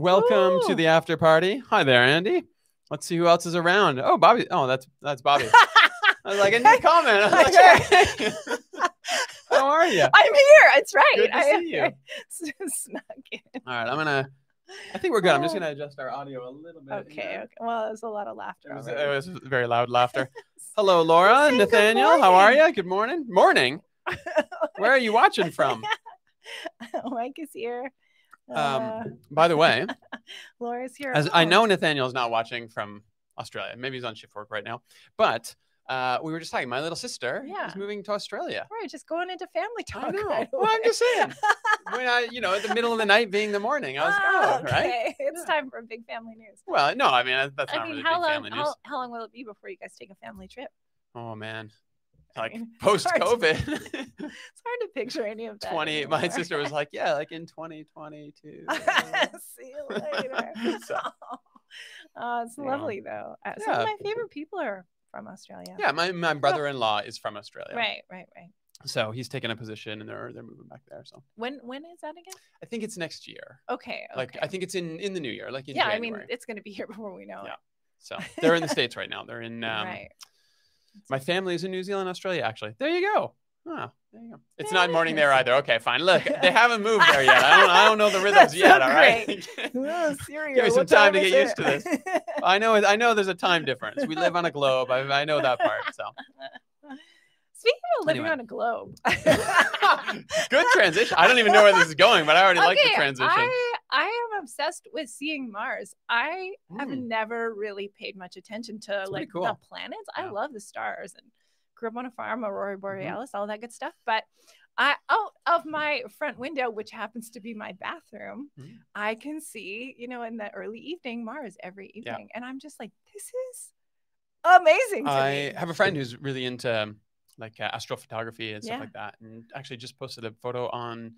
Welcome to the after party. Hi there, Andy. Let's see who else is around. Oh, Bobby. Oh, that's that's Bobby. I was like, a new comment. I was like, hey. How are you? I'm here. It's right. Good to I, see you. I snuck in. All right, I'm gonna. I think we're good. I'm just gonna adjust our audio a little bit. Okay. okay. Well, there's a lot of laughter. It was, it was very loud laughter. Hello, Laura, good Nathaniel. How are you? Good morning. Morning. Where are you watching from? Mike is here. Uh, Um, by the way, Laura's here. as I Oh, know Nathaniel's not watching from Australia. Maybe he's on shift work right now. But uh, we were just talking. My little sister Yeah. is moving to Australia. Right, just going into family talk. I know. right Well, I'm just saying. When I, you know, at the middle of the night being the morning, I was oh, right. okay. It's Yeah. time for big family news. Well, no, I mean that's I not mean, really how big long? family news. How, how long will it be before you guys take a family trip? Oh man, I like post COVID. It's hard to picture any of that. 20 my sister was like yeah like in 2022 See you later. So- oh, it's Yeah. lovely though. Uh, Some of my favorite people are from Australia. yeah my, my brother-in-law is from australia Right, right, right. so he's taken a position and they're they're moving back there so When when is that again? i think it's next year Okay. like i think it's in in the new year like in yeah, I mean it's gonna be here before we know Yeah. it. so they're in the states right now they're in um, right. My family is in new zealand australia actually there you go oh, there you go. It's not morning there either. Okay, fine. Look, they haven't moved there yet. I don't. I don't know the rhythms yet. so all right. Give me some what time to get used to it? I know. I know. There's a time difference. We live on a globe. I, I know that part. So Speaking of living Anyway. on a globe. good transition. I don't even know where this is going, but I already like the transition. I, I am obsessed with seeing Mars. I have Mm. never really paid much attention to like cool. the planets. I Yeah. Mm-hmm. love the stars and grew up on a farm, Aurora Borealis, all that good stuff. But I out of my front window, which happens to be my bathroom, Mhm. I can see, you know, in the early evening, Mars every Yeah. evening. And I'm just like, this is amazing I me. have a friend who's really into um, like uh, astrophotography and stuff Yeah. like that, and actually just posted a photo on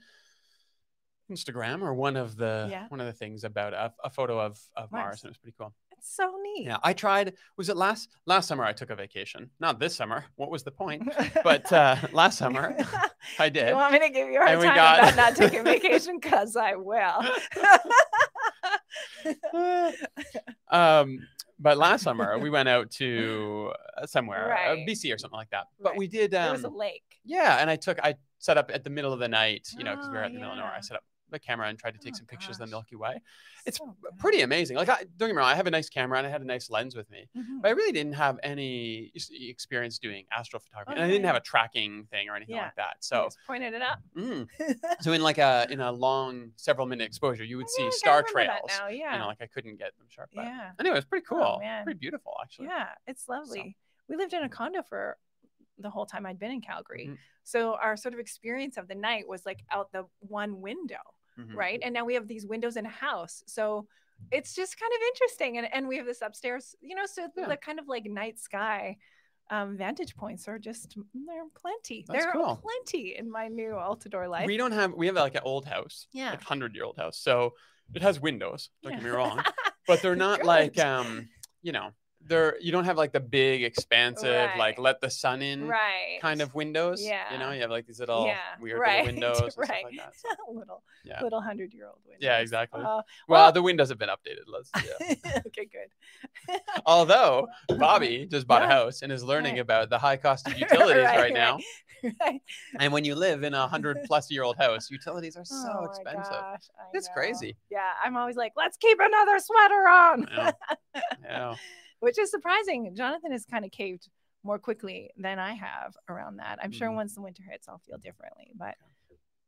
Instagram or one of the Yeah. one of the things about a, a photo of of Mars. Mars. and it was pretty cool. It's so neat. Yeah, I tried. Was it last last summer? I took a vacation. Not this summer. What was the point? But uh, last summer I did. You want me to give you a hard time got- about not taking vacation? Because I will. um, but last summer we went out to uh, somewhere, uh, BC or something like that. But Right. we did. there was a Um, lake. yeah, and I took I set up at the middle of the night, you know, because we were Oh, at the middle of nowhere. I set up the camera and tried to take Oh, some pictures of the. Milky Way. It's So good. Pretty amazing. Like, I, don't get me wrong, I have a nice camera and I had a nice lens with me, Mhm. but I really didn't have any experience doing astrophotography, and I didn't have a tracking thing or anything Yeah. like that. You So, just pointed it up. mm. so in like a in a long several minute exposure, you would Oh, yeah, see I star trails. Now. Yeah. You know, like I couldn't get them sharp. But yeah. anyway, it's pretty cool. man. Pretty beautiful, actually. Yeah. It's lovely. We lived in a condo for the whole time I'd been in Calgary. Mhm. So our sort of experience of the night was like out the one window. Mhm. right? And now we have these windows in a house. So it's just kind of interesting. And, and we have this upstairs, you know, so Yeah. the kind of like night sky um, vantage points are just, they're plenty. That's there are plenty in my new Altadore life. We don't have we have like an old house, Yeah. like hundred year old house, so it has windows. Don't get me wrong, but they're not like um, you know, they're you don't have like the big expansive like let the sun in right. kind of windows. Yeah, you know, Yeah. you have like these little Yeah, weird right, little windows right. like that. so, little, yeah, little hundred year old windows. yeah, exactly. Uh, well, well- the windows have been updated. Let's. Yeah. okay, good. Although Bobby just bought a house and is learning Right. about the high cost of utilities right, Right, now, right. and when you live in a hundred plus year old house, utilities are so Oh expensive. gosh, It's know. crazy. Yeah, I'm always like, let's keep another sweater on. Yeah. Which is surprising. Jonathan has kind of caved more quickly than I have around that. I'm sure Mhm. once the winter hits, I'll feel differently. But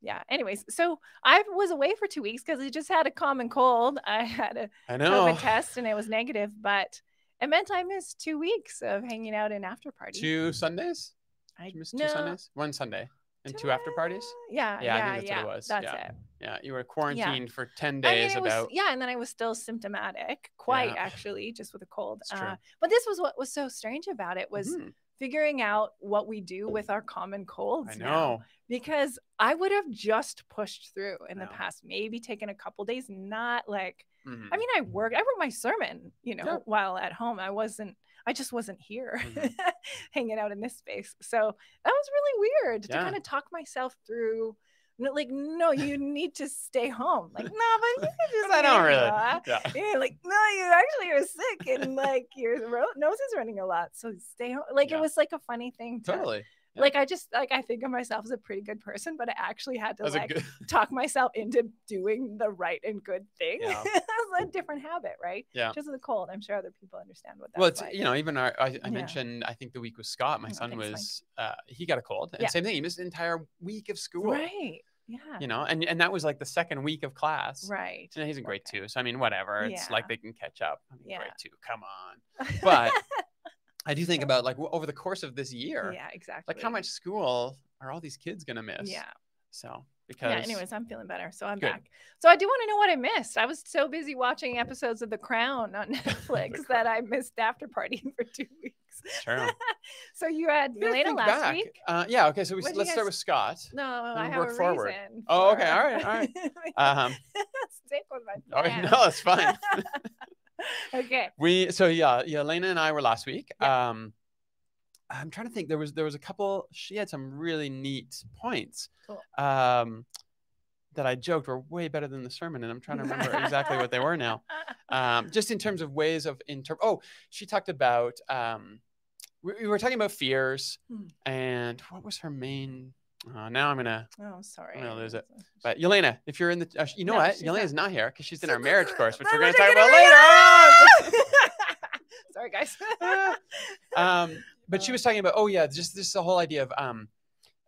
yeah, anyways, so I was away for two weeks because I just had a common cold. I had a I know. COVID test and it was negative, but it meant I missed two weeks of hanging out in after party. Two Sundays? I Did you miss two Sundays? One Sunday and two after parties? Yeah, Yeah, I yeah, think that's yeah. what it was. That's Yeah. it. Yeah, you were quarantined for 10 I mean, days was, about. yeah, and then I was still symptomatic, quite Yeah. actually, just with a cold. Uh, but this was what was so strange about it was Mhm, figuring out what we do with our common colds. I now. know. because I would have just pushed through in the past, maybe taken a couple days, not like Mhm. I mean, I worked, I wrote my sermon, you know, Yeah. while at home. I wasn't, I just wasn't here Mhm. hanging out in this space. So that was really weird to kind of talk myself through like no, you need to stay home. Like no, but you can just. I don't really. Yeah. yeah, like no, you actually are sick and like your nose is running a lot, so stay home. Like Yeah. it was like a funny thing. To, Totally. Yeah. Like I just like I think of myself as a pretty good person, but I actually had to That's like good. talk myself into doing the right and good thing. Yeah. A different habit, right? Yeah. Just the cold. I'm sure other people understand what that. Well, it's like. you know even our I, I Yeah. mentioned I think the week with Scott, my Oh, son was uh, he got a cold and Yeah. same thing. He missed an entire week of school. right. Yeah. You know, and and that was like the second week of class. Right. And he's in grade Okay. two, so I mean, whatever. It's like they can catch up. I mean, Yeah. grade two, come on. But I do think about like over the course of this year, yeah, exactly. like how much school are all these kids gonna miss? Yeah. So because Yeah. Anyways, I'm feeling better, so I'm Good. back. So I do want to know what I missed. I was so busy watching episodes of The Crown on Netflix that I missed After Party for two weeks. True. so you had to last back. week. Uh, yeah. Okay. So we, What'd let's start with Scott. No, I have work a forward. reason. Oh, okay, all right, all right. Um, Stick with my oh, plan. no, it's fine. okay. we so yeah, yeah. Elena and I were last week. Yeah. Um, I'm trying to think. There was there was a couple. She had some really neat points. Cool. Um, that I joked were way better than the sermon, and I'm trying to remember exactly what they were now. Um, just in terms of ways of inter. Oh, she talked about. Um, we, we were talking about fears, Hmm. and what was her main? Uh, now I'm gonna. Oh, sorry. I'm gonna lose it. But Yelena, if you're in the, uh, you know No, what? Yelena's not here because she's in our marriage course, which we're gonna talk about later. Sorry, guys. um, but she was talking about, oh yeah, just this the whole idea of um,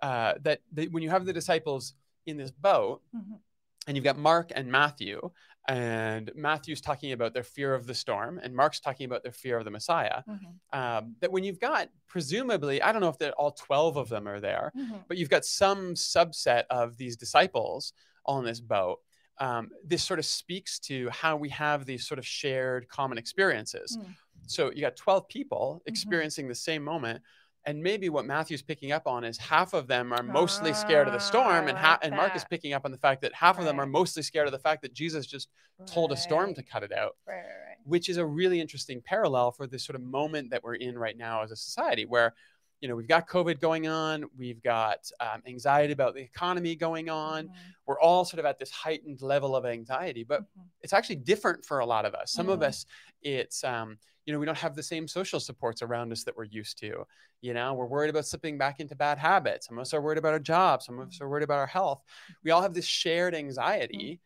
uh, that the, when you have the disciples in this boat, Mhm. and you've got Mark and Matthew, and Matthew's talking about their fear of the storm, and Mark's talking about their fear of the Messiah. Mhm, Um, that when you've got presumably, I don't know if all twelve of them are there, mhm. but you've got some subset of these disciples on this boat. Um, this sort of speaks to how we have these sort of shared common experiences. Mm. So you got 12 people Mhm. experiencing the same moment. And maybe what Matthew's picking up on is half of them are mostly scared of the storm, and, ha- like and Mark is picking up on the fact that half of them are mostly scared of the fact that Jesus just told a storm to cut it out, Right, right, right. which is a really interesting parallel for this sort of moment that we're in right now as a society, where you know we've got COVID going on, we've got um, anxiety about the economy going on, Mhm, we're all sort of at this heightened level of anxiety, but mhm. it's actually different for a lot of us. Some of Mhm. us, it's um, you know, we don't have the same social supports around us that we're used to. You know, we're worried about slipping back into bad habits. Some of us are worried about our jobs. Some of us are worried about our health. We all have this shared anxiety,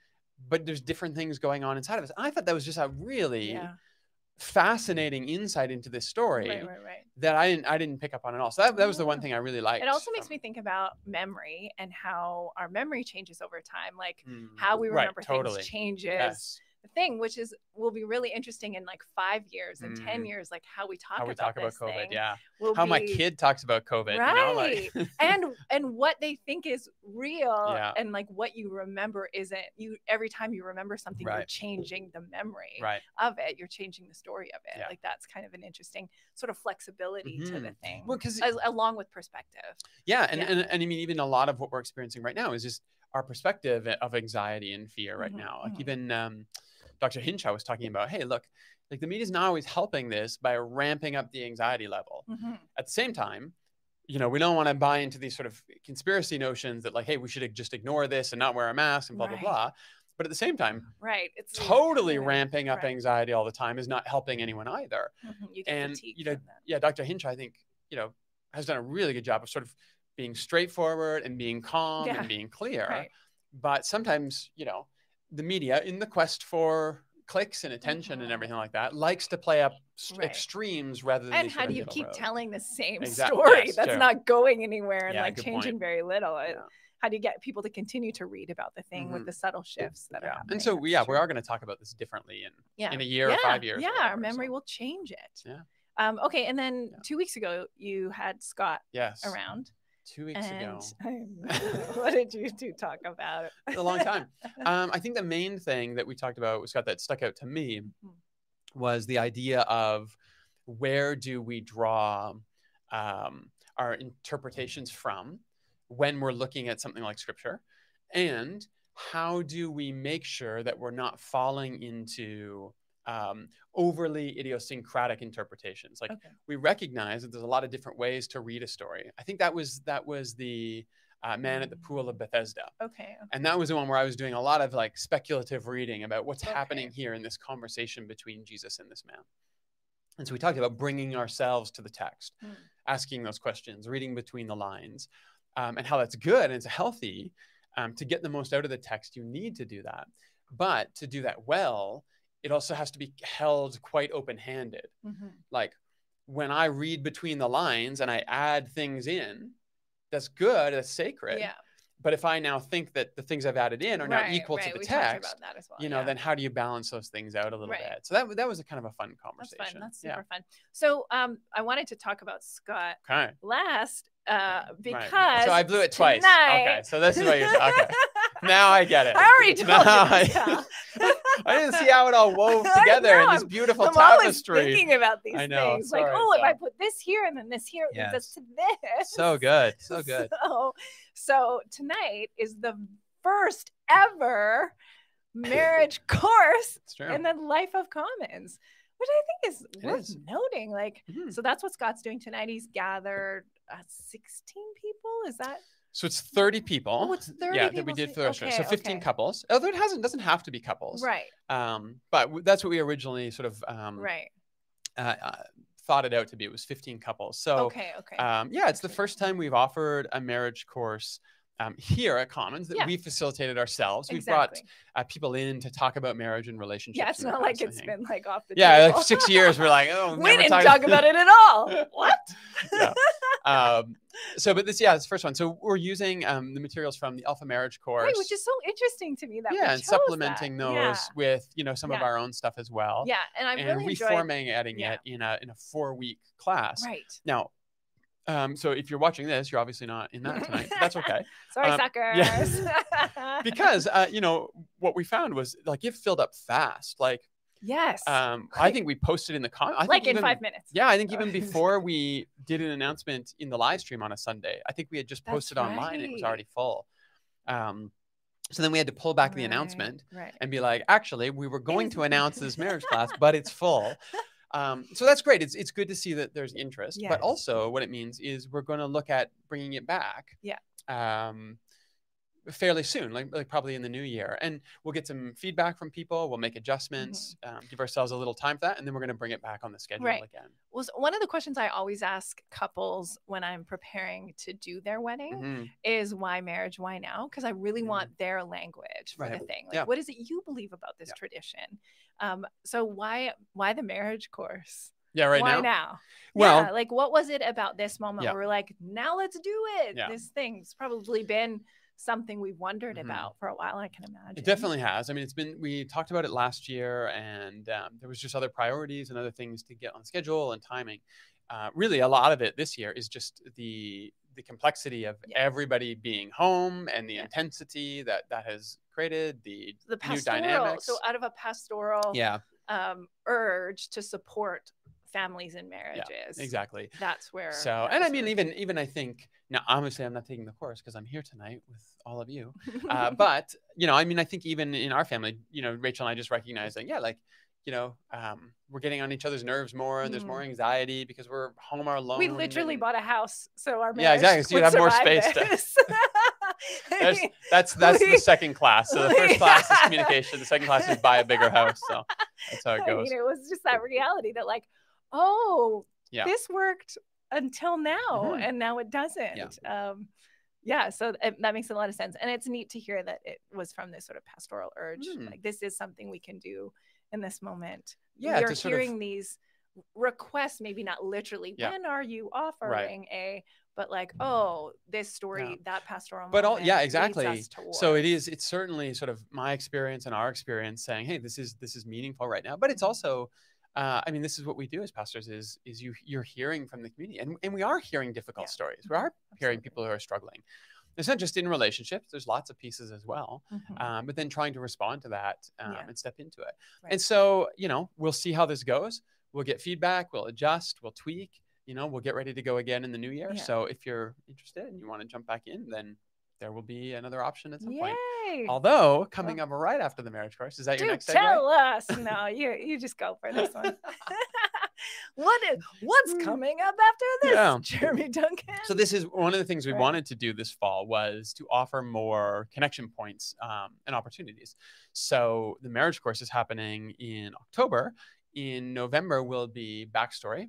but there's different things going on inside of us. And I thought that was just a really Yeah. Fascinating insight into this story Right, right, right. that I didn't I didn't pick up on at all. So that, that was the one thing I really liked. It also makes me think about memory and how our memory changes over time. Like Mm, how we remember totally. things changes Yes. Thing, which is will be really interesting in like five years and ten Mm. years, like how we talk How we about talk about COVID, thing yeah. How my kid talks about COVID, you know, like and and what they think is real Yeah. and like what you remember isn't you every time you remember something you're changing the memory right. of it you're changing the story of it Yeah. like that's kind of an interesting sort of flexibility to the thing Well, because along with perspective Yeah, and, Yeah. and and I mean, even a lot of what we're experiencing right now is just our perspective of anxiety and fear right Mhm, now. Like mhm. even um, Dr. Hinshaw was talking about, hey, look, like the media's not always helping this by ramping up the anxiety level. Mhm. At the same time, you know, we don't want to buy into these sort of conspiracy notions that like, hey, we should just ignore this and not wear a mask and blah Right. blah blah. But at the same time, right it's totally ramping up right. anxiety all the time is not helping anyone either Mhm, you and you know yeah dr hinch i think you know has done a really good job of sort of being straightforward and being calm Yeah. and being clear right but sometimes you know the media in the quest for clicks and attention and Mhm. everything like that likes to play up s- Right. extremes rather than and how do you keep road. telling the same Exact- story yes, that's true. not going anywhere and Yeah, like changing point. very little Yeah. how do you get people to continue to read about the thing with Mhm. the subtle shifts that are yeah. happening and so yeah we are going to talk about this differently in yeah. in a year yeah. or five years or Yeah, our memory so- will change it. Yeah. Um, okay, and then Yeah. two weeks ago you had Scott yes around, two weeks and ago what did you two talk about? A long time. um, I think the main thing that we talked about, Scott, that stuck out to me Mhm. was the idea of where do we draw um, our interpretations from when we're looking at something like scripture, and how do we make sure that we're not falling into um, overly idiosyncratic interpretations? Like Okay. we recognize that there's a lot of different ways to read a story. I think that was that was the uh, Man at the Pool of Bethesda. Okay. And that was the one where I was doing a lot of like speculative reading about what's Okay. happening here in this conversation between Jesus and this man. And so we talked about bringing ourselves to the text, Mm. asking those questions, reading between the lines, um, and how that's good and it's healthy. Um, to get the most out of the text, you need to do that. But to do that well, it also has to be held quite open handed. Mhm. Like when I read between the lines and I add things in, that's good, that's sacred. Yeah. But if I now think that the things I've added in are not Right, equal right. to the we text, about that as well. you know, yeah. then how do you balance those things out a little Right. bit? So that that was a kind of a fun conversation. that's fun. That's yeah. super fun. So um, I wanted to talk about Scott Okay. last uh, because so I blew it twice. tonight- Okay. So this is what you're okay. Now I get it. I already told Now you. I- I didn't see how it all wove together in this beautiful I'm always tapestry. thinking about these I know, things. like, sorry, oh, if I put this here and then this here, it leads us to this. So good. So good. So, so tonight is the first ever marriage course in the life of commons, which I think is It worth is. noting. Like, Mhm. so that's what Scott's doing tonight. He's gathered uh, 16 people. Is that? So it's 30 people. Oh, it's 30 Yeah, that we did for the show. So 15 okay. couples. Although it hasn't doesn't have to be couples. Right, Um, but w- that's what we originally sort of um, right. uh, uh, thought it out to be. It was 15 couples. So okay, okay. um, yeah, it's the first time we've offered a marriage course um, here at Commons that Yeah. we facilitated ourselves. We've brought uh, people in to talk about marriage and relationships. Yeah, it's not like past, it's been like off the Yeah, table. like six years. We're like, oh, we never didn't talk about it at all. What? Yeah. um, so, but this, yeah, the first one. So we're using um, the materials from the Alpha Marriage course. Right, which is so interesting to me that yeah, and supplementing that. those Yeah. with you know some of our own stuff as well. Yeah, and I and really enjoyed. reformatting yeah. it in a in a four week class. Right. Now, um, so if you're watching this, you're obviously not in that tonight. that's okay Sorry, Um, suckers. because uh, you know what we found was like it filled up fast. Like yes, um, I think we posted in the. I like think in even- five minutes. Yeah, I think even before we did an announcement in the live stream on a Sunday, I think we had just That's posted online. and It was already full. Um, so then we had to pull back the announcement Right. and be like, actually, we were going to announce this marriage class, but it's full. Um, so that's great. It's it's good to see that there's interest, Yes. but also what it means is we're going to look at bringing it back. Yeah. Um, fairly soon, like like probably in the new year, and we'll get some feedback from people. We'll make adjustments, um, give ourselves a little time for that, and then we're going to bring it back on the schedule Right. again. Was one of the questions I always ask couples when I'm preparing to do their wedding Mhm. is why marriage, why now? Because I really Mhm. want their language for the thing. Like, Yeah. what is it you believe about this Yeah. tradition? Um, so why why the marriage course? Yeah, right now why now. now? Well, yeah, like what was it about this moment Yeah. where we're like, now let's do it? Yeah. This thing's probably been something we've wondered Mhm. about for a while. I can imagine. It definitely has. I mean, it's been we talked about it last year, and um, there was just other priorities and other things to get on schedule and timing. Uh, really, a lot of it this year is just the the complexity of Yeah. everybody being home and the Yeah. intensity that that has created the the new pastoral. dynamics. So out of a pastoral yeah, um, urge to support families and marriages. exactly. That's where. So, that and I mean, even even I think now, obviously, I'm not taking the course because I'm here tonight with all of you. uh, but you know, I mean, I think even in our family, you know, Rachel and I just recognize that, yeah, like, you know, um, we're getting on each other's nerves more, and there's more anxiety because we're home alone. we literally bought a house, so our Yeah, exactly, so you'd have more space to-. That's that's the second class. So the first class is communication. The second class is buy a bigger house. So that's how it goes. I mean, it was just that reality that, like, oh, Yeah. this worked until now, Mhm. and now it doesn't. Um, yeah, so it, that makes a lot of sense, and it's neat to hear that it was from this sort of pastoral urge. Mm. Like, this is something we can do in this moment. Yeah, to sort of- hearing these requests, maybe not literally. Yeah. When are you offering a? But like, oh, this story, Yeah. that pastoral. But all- yeah, exactly. so it is. it's certainly sort of my experience and our experience saying hey this is this is meaningful right now but it's also uh, i mean this is what we do as pastors is is you you're hearing from the community and, and we are hearing difficult Yeah. stories we are hearing Absolutely. people who are struggling it's not just in relationships there's lots of pieces as well Mhm. um, but then trying to respond to that um, Yeah. and step into it Right. and so you know we'll see how this goes we'll get feedback we'll adjust we'll tweak you know we'll get ready to go again in the new year Yeah. so if you're interested and you want to jump back in then there will be another option at some point Yay! Although coming up right after the marriage course, is that your next segue? tell us. No, you you just go for this one. what is what's Mm. coming up after this, Yeah. Jeremy Duncan? So this is one of the things we Right. wanted to do this fall was to offer more connection points um, and opportunities. So the marriage course is happening in October. In November will be backstory,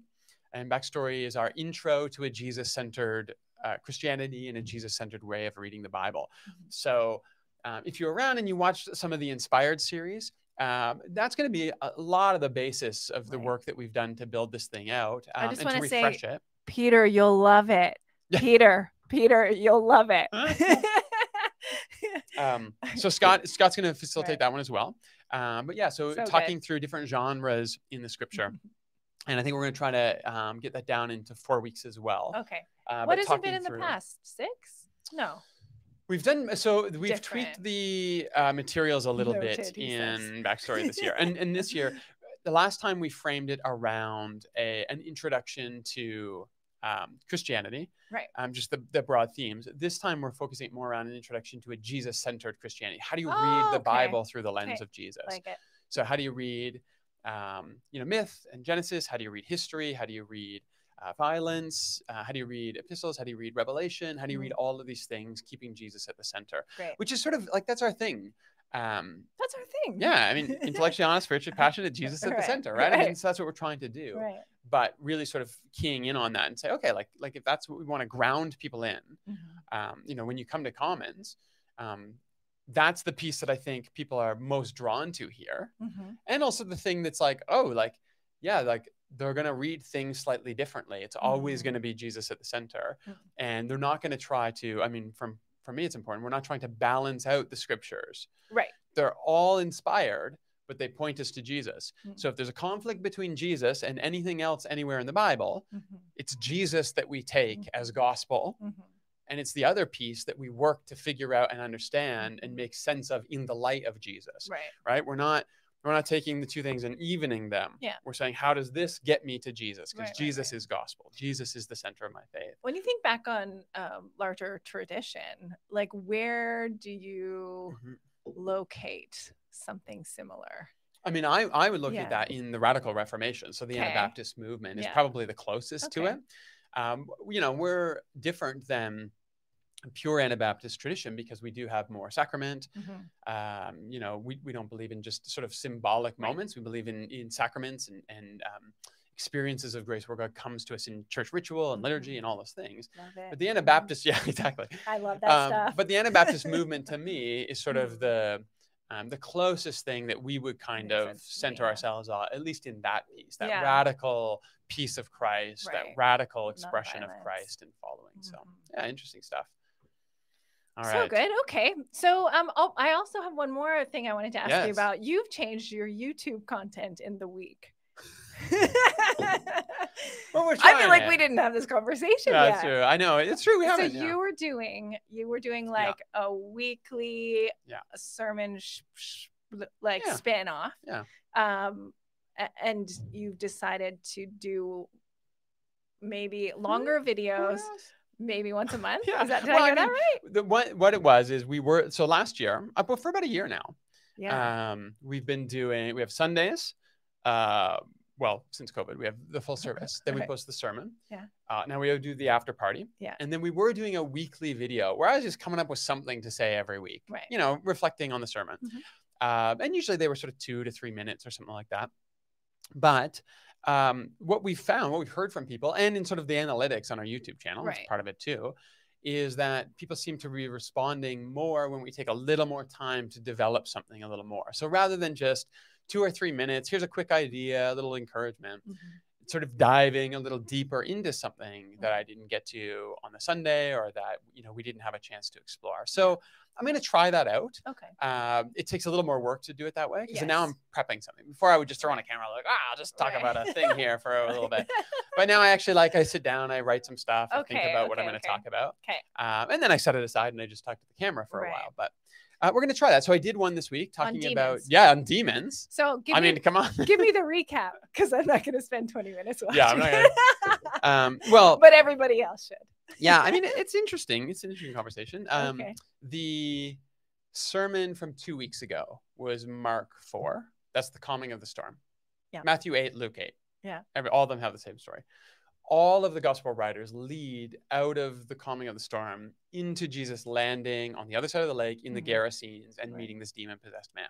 and backstory is our intro to a Jesus-centered uh, Christianity and a Jesus-centered way of reading the Bible. Mhm. So um, if you're around and you watch some of the Inspired series. Um, that's going to be a lot of the basis of the Right. work that we've done to build this thing out I um, just and wanna say- refresh it. Peter, you'll love it. Peter, Peter, you'll love it. um, so Scott Scott's going to facilitate Right. that one as well. Um, but yeah, so, So talking through different genres in the scripture, Mm-hmm. And I think we're going to try to um, get that down into four weeks as well. okay. Uh, What has it been in the past? Six? No. We've done so. We've Different. tweaked the uh, materials a little Noted, bit in backstory this year, and and this year, the last time we framed it around a an introduction to um, Christianity, Right. Um, just the, the broad themes. This time we're focusing more around an introduction to a Jesus-centered Christianity. How do you Oh, read the okay. Bible through the lens Okay. of Jesus? Like it. So how do you read, um, you know, myth and Genesis? How do you read history? How do you read uh, violence? Uh, how do you read epistles? How do you read Revelation? How do you read all of these things, keeping Jesus at the center? Great. Which is sort of like that's our thing. Um, That's our thing. yeah, I mean, intellectually honest, spiritually passionate, Jesus at the center, right? I mean, so that's what we're trying to do. Right. But really, sort of keying in on that and say, okay, like like if that's what we want to ground people in, Mhm. um, you know, when you come to Commons. Um, that's the piece that I think people are most drawn to here Mhm. and also the thing that's like oh like yeah like they're going to read things slightly differently it's always Mhm. going to be jesus at the center Mhm. and they're not going to try to i mean from for me it's important we're not trying to balance out the scriptures Right. they're all inspired but they point us to jesus Mhm. so if there's a conflict between jesus and anything else anywhere in the bible Mhm. it's jesus that we take as Mhm. gospel Mhm. And it's the other piece that we work to figure out and understand and Mhm. make sense of in the light of jesus Right. right? We're not we're not taking the two things and evening them. Yeah. We're saying, how does this get me to Jesus? Because Right, right, Jesus right. is gospel. Jesus is the center of my faith. When you think back on um, larger tradition, like where do you Mhm. locate something similar? I mean, I, I would look Yeah. at that in the radical Reformation. So the Okay. Anabaptist movement is Yeah. probably the closest to it. Um, you know, we're different than pure Anabaptist tradition because we do have more sacrament. Mhm. Um, you know, we, we don't believe in just sort of symbolic Right. moments. We believe in, in sacraments and, and um, experiences of grace where God comes to us in church ritual and liturgy Mhm. and all those things. But the Mhm. Anabaptist, yeah, exactly. I love that Um, stuff. but the Anabaptist movement to me is sort of Mhm. the um, the closest thing that we would kind of sense center yeah. ourselves on, at least in that piece, that Yeah. radical piece of Christ, Right. that radical expression of Christ and following. So Mhm. yeah, interesting stuff. All so right. good. Okay. So um oh, I also have one more thing I wanted to ask you about. You've changed your YouTube content in the week. Well, we're I feel like it. we didn't have this conversation Yeah, yet. That's true. I know it's true. We so haven't. you yeah. were doing you were doing Yeah. like a weekly Yeah. sermon sh- sh- like Yeah. spin off Yeah. um and you've decided to do maybe longer videos else? Maybe once a month Yeah. is that did Well, i I get that right The, what what it was is we were so last year, uh, but for about a year now, yeah Um, we've been doing, we have Sundays. Uh, well, since COVID, we have the full service. Then we post the sermon. Yeah. Uh, now we do the after party. Yeah. And then we were doing a weekly video where I was just coming up with something to say every week, Right. you know, reflecting on the sermon. Mhm. Um, and usually they were sort of two to three minutes or something like that. But um, what we found, what we've heard from people, and in sort of the analytics on our YouTube channel, Right. part of it too, is that people seem to be responding more when we take a little more time to develop something a little more. So rather than just two or three minutes, here's a quick idea, a little encouragement, Mhm. Sort of diving a little deeper into something that I didn't get to on the Sunday or that you know we didn't have a chance to explore. So I'm going to try that out. okay Um, it takes a little more work to do it that way because now I'm prepping something. Before I would just throw on a camera like, ah, I'll just talk Right. about a thing here for a little bit. But now I actually like I sit down, I write some stuff, I think Okay, about what I'm going to okay. talk about, okay um, and then I set it aside and I just talk to the camera for Right. a while. But uh, we're going to try that. So I did one this week talking about yeah on demons. so give I me mean, come on. give me the recap because i'm not going to spend 20 minutes watching Yeah, I'm not um, well, but everybody else should yeah, I mean, it's interesting. It's an interesting conversation. Um, okay The sermon from two weeks ago was Mark 4. That's the calming of the storm. Yeah. Matthew 8, Luke 8. Yeah. Every, all of them have the same story. All of the gospel writers lead out of the calming of the storm into Jesus landing on the other side of the lake in the Mhm. Gerasenes and Right. meeting this demon possessed man.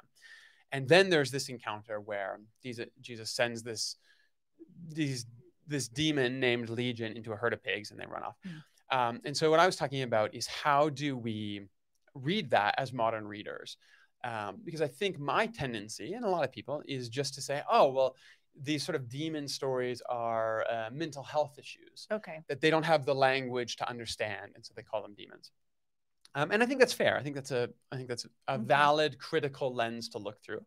And then there's this encounter where Jesus, sends this these this demon named Legion into a herd of pigs and they run off. Mm. Um, and so what I was talking about is how do we read that as modern readers? Um, because I think my tendency, and a lot of people, is just to say, oh, well, these sort of demon stories are uh, mental health issues Okay. that they don't have the language to understand, and so they call them demons. Um, and I think that's fair. I think that's a I think that's a Mhm. valid critical lens to look through.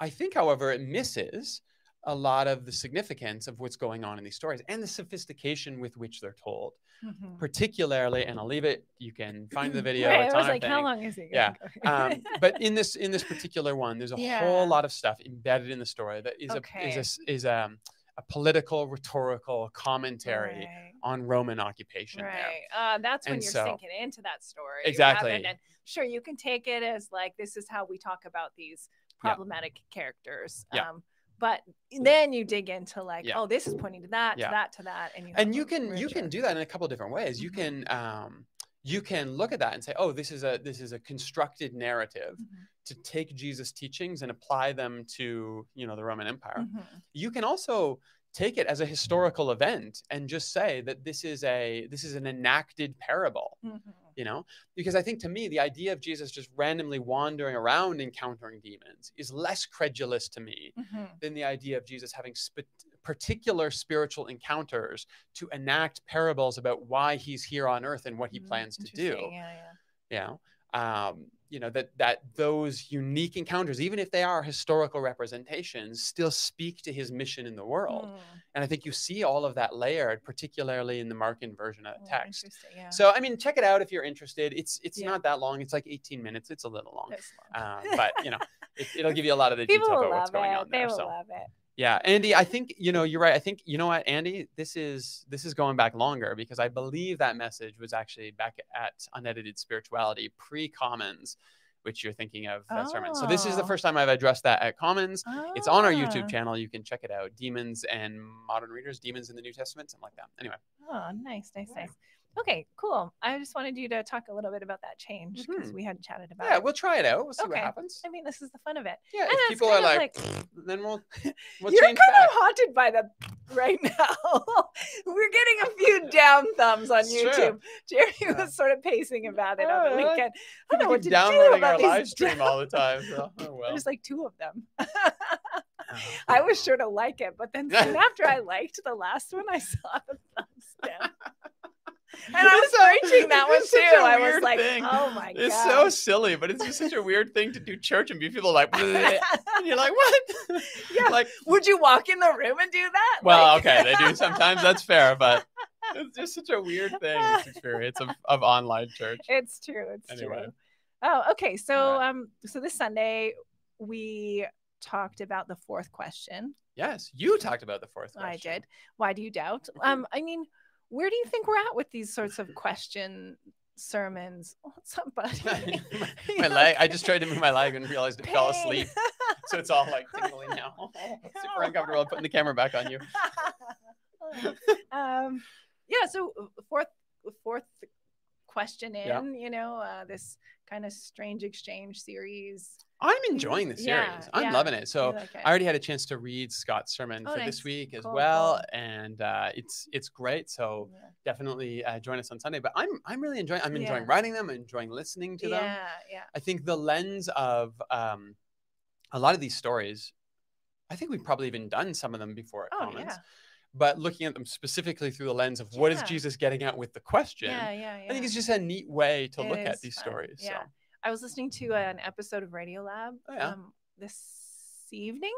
I think, however, it misses a lot of the significance of what's going on in these stories and the sophistication with which they're told. Mhm. Particularly, and I'll leave it. You can find the video. Right, I was like, how long is it? Yeah, um, but in this in this particular one, there's a Yeah. whole lot of stuff embedded in the story that is a is Okay. a is a, a political rhetorical commentary Right. on Roman occupation. Right. Uh, that's when And you're so- sinking into that story. Exactly. than- sure, you can take it as like this is how we talk about these Yeah. problematic characters. Yeah. But then you dig into like, Yeah. oh, this is pointing to that, Yeah. to that, to that, and you and you can you can do that in a couple of different ways you Mhm. can um you can look at that and say oh this is a this is a constructed narrative Mhm. to take jesus teachings and apply them to you know the roman empire Mhm. you can also take it as a historical event and just say that this is a this is an enacted parable Mhm. You know because i think to me the idea of jesus just randomly wandering around encountering demons is less credulous to me Mhm. than the idea of Jesus having sp- particular spiritual encounters to enact parables about why he's here on earth and what he Mm, plans to do. Yeah, yeah. You know, um, you know that that those unique encounters, even if they are historical representations, still speak to his mission in the world. Mm, And I think you see all of that layered, particularly in the Markan version of the mm, text. interesting, Yeah. So I mean, check it out if you're interested. It's it's Yeah. not that long. It's like 18 minutes. It's a little long, um, but you know, it, it'll give you a lot of the People detail will about what's going it. on They there. will So. love it. Yeah, Andy, I think you know you're right. I think you know what, Andy, this is this is going back longer because I believe that message was actually back at unedited spirituality pre-commons, which you're thinking of that sermon. So this is the Oh. first time I've addressed that at Commons. It's on our Ah. YouTube channel. You can check it out. Demons and modern readers, demons in the New Testament, something like that. Anyway, Oh, nice, nice, Yeah. nice. Okay, cool. I just wanted you to talk a little bit about that change because Mhm. we hadn't chatted about yeah, it. we'll try it out. We'll see Okay. what happens. I mean, this is the fun of it. Yeah, And if people are of like, then we'll we'll You're kind back. of haunted by the right now. We're getting a few down thumbs on It's true. YouTube. Jeremy Yeah. was sort of pacing about it on Oh, the weekend. I don't know what to do about our these live stream down- all the time. So, oh well. There's like two of them. Oh, I was sure to like it, but then soon after I liked the last one, I saw the thumbs down. And I was so- preaching that one too. I was like, thing. oh my god. It's so silly, but it's just such a weird thing to do church and be people like, and you're like, what? Yeah. like, Would you walk in the room and do that? well, Like- okay, they do sometimes. That's fair, but it's just such a weird thing. This experience of, of online church. It's true. It's Anyway. true. Oh, okay. So right. um so this Sunday we talked about the fourth question. Yes, you talked about the fourth. question. I did. Why do you doubt? Um I mean, where do you think we're at with these sorts of question sermons? Buddy? my leg. I just tried to move my leg and realized it fell asleep. So it's all like tingling now. Super uncomfortable. I'm Putting the camera back on you. um yeah, so uh, fourth fourth question in, Yeah. you know, uh this kind of strange exchange series. I'm enjoying the series. Yeah, I'm yeah. loving it. So like it? I already had a chance to read Scott's sermon Oh, for nice. this week as Cool, well, cool. and uh, it's it's great. So Yeah. definitely uh, join us on Sunday. But I'm I'm really enjoying. I'm enjoying writing them. I'm enjoying listening to them. yeah, yeah. I think the lens of um, a lot of these stories. I think we've probably even done some of them before at Oh, Commons. yeah. But looking at them specifically through the lens of what is. Jesus getting at with the question, Yeah, yeah, yeah. I think it's just a neat way to It look at these fun, stories. yeah. So I was listening to an episode of Radiolab Oh, yeah. um, this evening,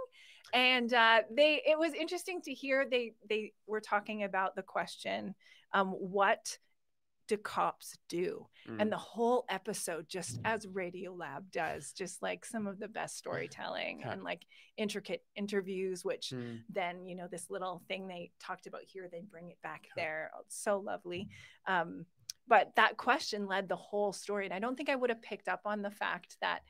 and uh, they it was interesting to hear they they were talking about the question, um, what do cops do? mm, And the whole episode, just as Radiolab does, just like some of the best storytelling Yeah. and like intricate interviews, which mm, then you know this little thing they talked about here they bring it back Yeah. there oh, it's so lovely um but that question led the whole story and i don't think i would have picked up on the fact that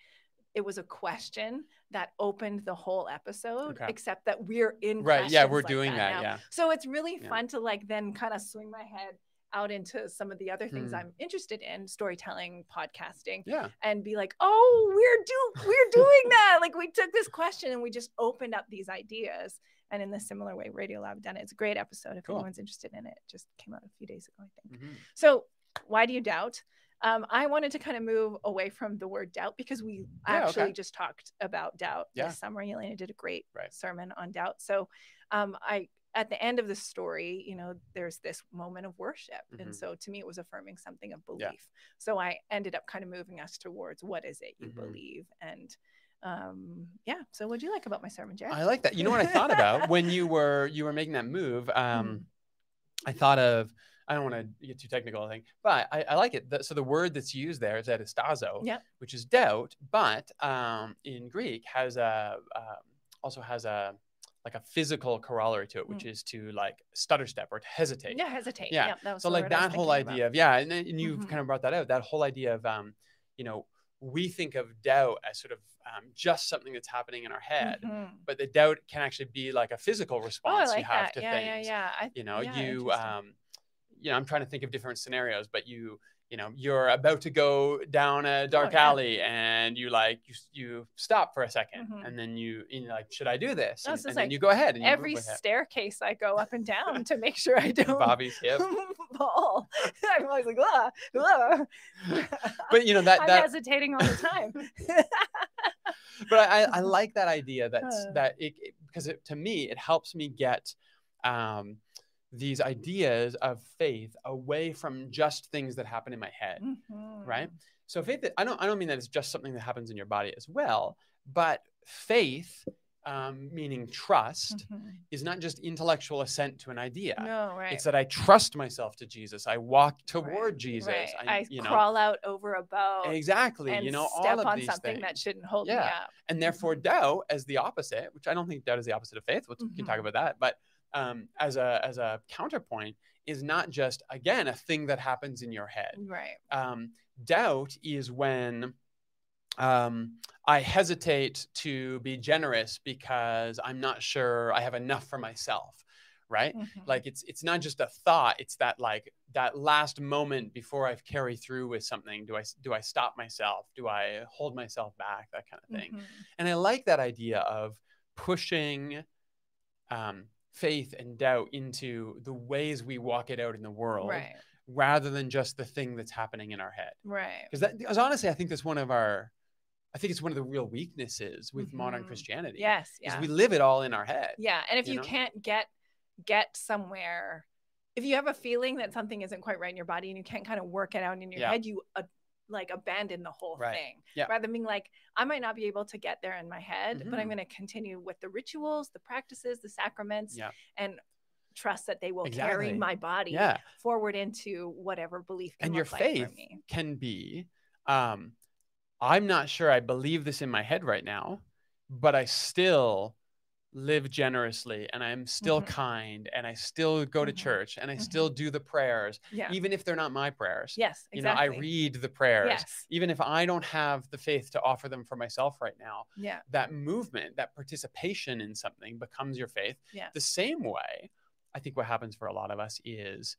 it was a question that opened the whole episode, Okay. except that we're in Right. Yeah, we're like doing that. now. Yeah. So it's really Yeah. fun to like then kind of swing my head out into some of the other things Hmm. I'm interested in, storytelling, podcasting, Yeah. and be like, oh, we're do we're doing that. like we took this question and we just opened up these ideas. And in the similar way, Radiolab done it. It's a great episode if Cool. anyone's interested in it. Just came out a few days ago, I think. Mhm. So, why do you doubt? Um, I wanted to kind of move away from the word doubt because we Yeah, actually okay. just talked about doubt Yeah. this summer. Elena did a great Right. sermon on doubt. So, um, I at the end of the story, you know, there's this moment of worship, Mhm. and so to me, it was affirming something of Yeah. belief. So I ended up kind of moving us towards what is it you Mhm. believe, and um, yeah. So, what do you like about my sermon, Jared? I like that. You know what I thought about when you were you were making that move? Um, Mm. I thought of. I don't want to get too technical, I think, but I, I like it. The- so the word that's used there is etastazo, Yep. which is doubt, but um, in Greek has a um, also has a like a physical corollary to it, which is to like stutter step or to hesitate. Mm. Yeah, hesitate. Yeah. Was so like word I was that whole thinking about. idea of yeah, and, and you've Mhm. kind of brought that out. That whole idea of um, you know, we think of doubt as sort of um, just something that's happening in our head, Mhm. but the doubt can actually be like a physical response Oh, response like you have that. to Yeah, yeah, things. yeah. I, You know, yeah, you um, you know, I'm trying to think of different scenarios, but you you know you're about to go down a dark Oh, yeah. alley and you like you you stop for a 2nd Mhm. and then you you know, like should I do this No, and, and then you go ahead and you every ahead. staircase I go up and down to make sure I don't Bobby's hip fall. I'm always like, ah, ah. but you know that I'm that hesitating all the time. but I, I, like that idea that's Uh. that it it- because it, to me it helps me get um, these ideas of faith away from just things that happen in my head right Mhm. so faith i don't i don't mean that it's just something that happens in your body as well but faith um, meaning trust Mhm. is not just intellectual assent to an idea No, right. it's that i trust myself to jesus i walk toward right, jesus right. I, I, you know crawl out over a boat exactly and you know step all of on these something things that shouldn't hold me Yeah. up. and therefore Mhm. doubt as the opposite which i don't think doubt is the opposite of faith we'll, we can talk Mhm. about that but um, as a as a counterpoint is not just again a thing that happens in your head Right. um, doubt is when um, i hesitate to be generous because i'm not sure i have enough for myself right Mhm. like it's it's not just a thought it's that like that last moment before i carry through with something do i do i stop myself do i hold myself back that kind of thing Mhm. and I like that idea of pushing um, faith and doubt into the ways we walk it out in the world Right. rather than just the thing that's happening in our head. Right. Because that, because honestly, I think that's one of our, I think it's one of the real weaknesses with modern Mhm. Christianity. Yes. Yeah. we live it all in our head. Yeah, and if you you, know? can't get get somewhere, if you have a feeling that something isn't quite right in your body and you can't kind of work it out in your Yeah. head, you uh, like abandon the whole Right. thing. Yeah. Rather than being like, I might not be able to get there in my head, but I'm Mhm. going to continue with the rituals, the practices, the sacraments, Yeah. and trust that they will carry my body Yeah. forward into whatever belief can And your like faith me. can be, um, I'm not sure I believe this in my head right now, but I still live generously and I'm still Mhm. kind and I still go to Mhm. church and I Mhm. still do the prayers, Yeah. even if they're not my prayers. yes. exactly. You know, I read the prayers. Yes. Even if I don't have the faith to offer them for myself right now, Yeah. that movement, that participation in something becomes your faith. Yeah. The same way, I think what happens for a lot of us is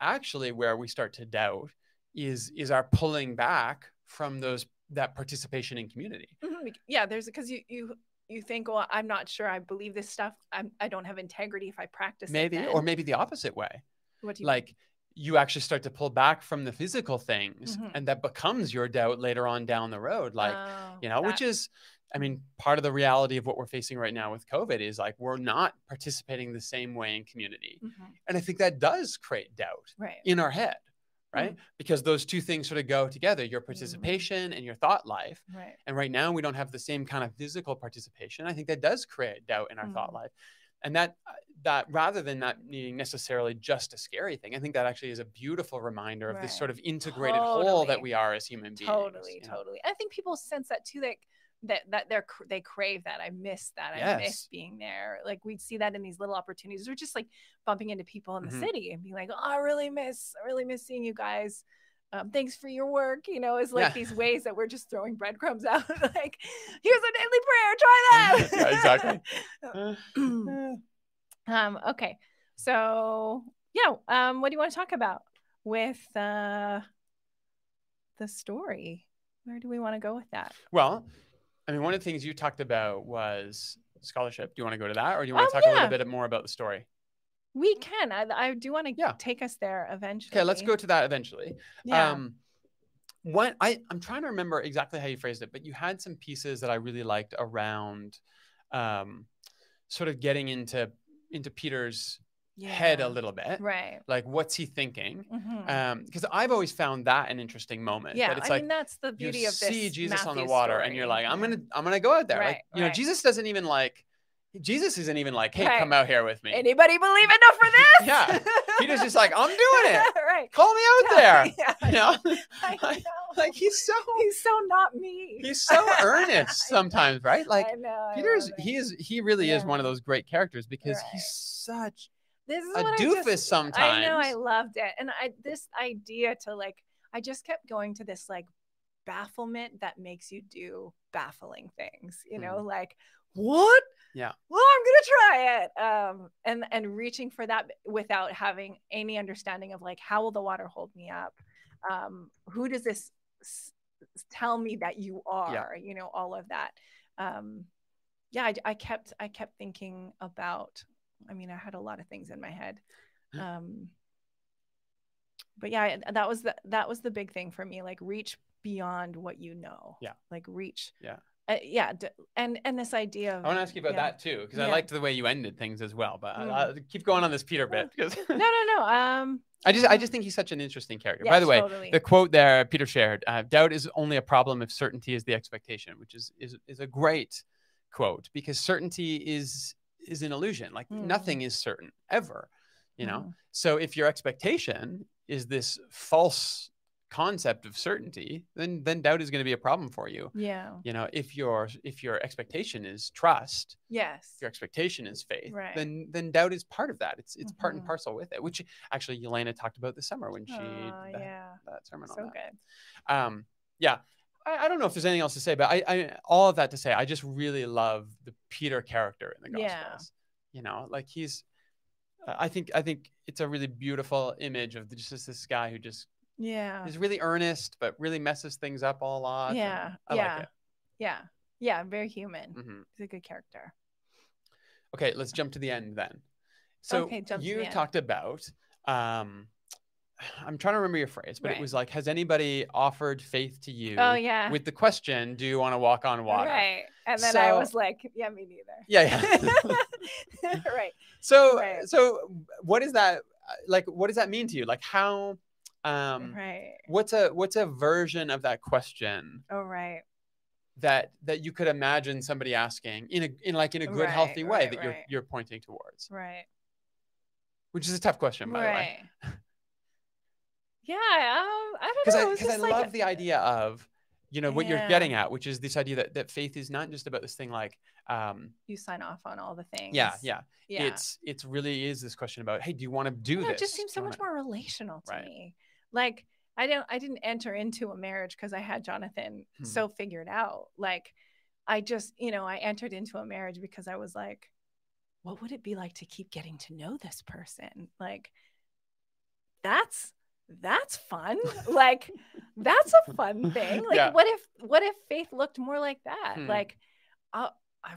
actually where we start to doubt is is our pulling back from those that participation in community. Mhm, Yeah, there's because you you you think, well, I'm not sure I believe this stuff. I'm I don't have integrity if I practice. it Maybe, or maybe the opposite way. what do you Like you actually start to pull back from the physical things Mhm. and that becomes your doubt later on down the road. Like, Oh, you know, which is, I mean, part of the reality of what we're facing right now with COVID is like we're not participating the same way in community. Mhm, And I think that does create doubt right. in our head, right? Mm. Because those two things sort of go together your participation and your thought life. Right. And right now we don't have the same kind of physical participation. I think that does create doubt in our thought Mm. life. And that uh, that rather than that needing necessarily just a scary thing, I think that actually is a beautiful reminder of this sort of integrated whole that we are as human beings. Totally, you know? totally. I think people sense that too. Like that that they're they crave that. I miss that. I Yes. miss being there. Like we'd see that in these little opportunities, or just like bumping into people in the Mhm. city and being like, "Oh, I really miss, I really miss seeing you guys." um, thanks for your work, you know, is like Yeah. these ways that we're just throwing breadcrumbs out. like, here's a daily prayer, try that. Yeah, exactly. um, okay. So yeah, um, what do you want to talk about with uh the story? Where do we want to go with that? well, I mean, one of the things you talked about was scholarship. Do you want to go to that, or do you want Um, to talk a little bit more about the story? We can. I, I do want to Yeah. take us there eventually. Okay, let's go to that eventually. Yeah. Um, what I I'm trying to remember exactly how you phrased it, but you had some pieces that I really liked around, um, sort of getting into into Peter's head a little bit. Right. Like, what's he thinking? Mhm. Um, because I've always found that an interesting moment. yeah, that it's I like mean that's the you beauty of this. see Jesus on the Matthew water, and you're like, I'm Yeah. gonna I'm gonna go out there. like, Right, you know. Jesus doesn't even like. Jesus isn't even like, hey, Right. come out here with me. Anybody believe enough for this? Yeah. Peter's just like, I'm doing it. right. Call me out there. Yeah, You know, I like, know. like he's so he's so not me. he's so earnest sometimes, right? Like I know, I Peter's he is he really is one of those great characters because Right. he's such this is a what I doofus just, sometimes. I know I loved it. And I this idea to like I just kept going to this like bafflement that makes you do baffling things, you know, like what? Yeah. Well, I'm gonna try it. Um and and reaching for that without having any understanding of like how will the water hold me up? Um, who does this s- tell me that you are? Yeah. You know, all of that. Um yeah, I, I kept I kept thinking about I mean, I had a lot of things in my head. Um, but yeah, that was the that was the big thing for me. Like reach beyond what you know. Yeah. Like reach. Yeah. Uh, yeah. D- and and this idea of I want to ask you about yeah. that too because I liked the way you ended things as well. But Mm. I, I keep going on this Peter bit because no, no, no. Um, I just I just think he's such an interesting character. yeah, By the way, totally. the quote there Peter shared, uh, "Doubt is only a problem if certainty is the expectation," which is is is a great quote because certainty is is an illusion. Like Mm. nothing is certain ever, you know. Mhm. So if your expectation is this false concept of certainty, then then doubt is going to be a problem for you. Yeah. You know, if your if your expectation is trust, Yes. your expectation is faith, Right. then then doubt is part of that. It's it's part and Mhm. parcel with it. Which actually Elena talked about this summer when she did that, yeah. that sermon So on that. good. Um, yeah. I, I don't know if there's anything else to say, but I, I all of that to say, I just really love the Peter character in the Gospels. Yeah. You know, like he's, I think I think it's a really beautiful image of just this, guy who just Yeah. is really earnest, but really messes things up a lot. Yeah. I yeah. like it. Yeah. Yeah. Very human. hmm He's a good character. Okay, let's jump to the end then. So Okay, you the talked about, um, I'm trying to remember your phrase, but Right. it was like, has anybody offered faith to you? Oh yeah. With the question, do you want to walk on water? Right. And then I was like, yeah, me neither. Yeah, yeah. right. so, Right. so what is that like? What does that mean to you? Like, how? Um, right. what's a what's a version of that question Oh right. that that you could imagine somebody asking in a in like in a good healthy way right, that you're right. you're pointing towards? Right. Which is a tough question, by the way. Right. Yeah. Um, I don't because know. I because I just like love a- the idea of you know what you're getting at, which is this idea that that faith is not just about this thing like um you sign off on all the things. yeah yeah, Yeah. it's it's really is this question about hey do you want to do Yeah, this it just seems so much wanna- more relational to Right. me. Like I don't I didn't enter into a marriage because I had Jonathan Hmm. so figured out. Like I just, you know, I entered into a marriage because I was like, what would it be like to keep getting to know this person? Like that's that's fun. like that's a fun thing. Like Yeah. what if what if faith looked more like that? Hmm. Like uh, I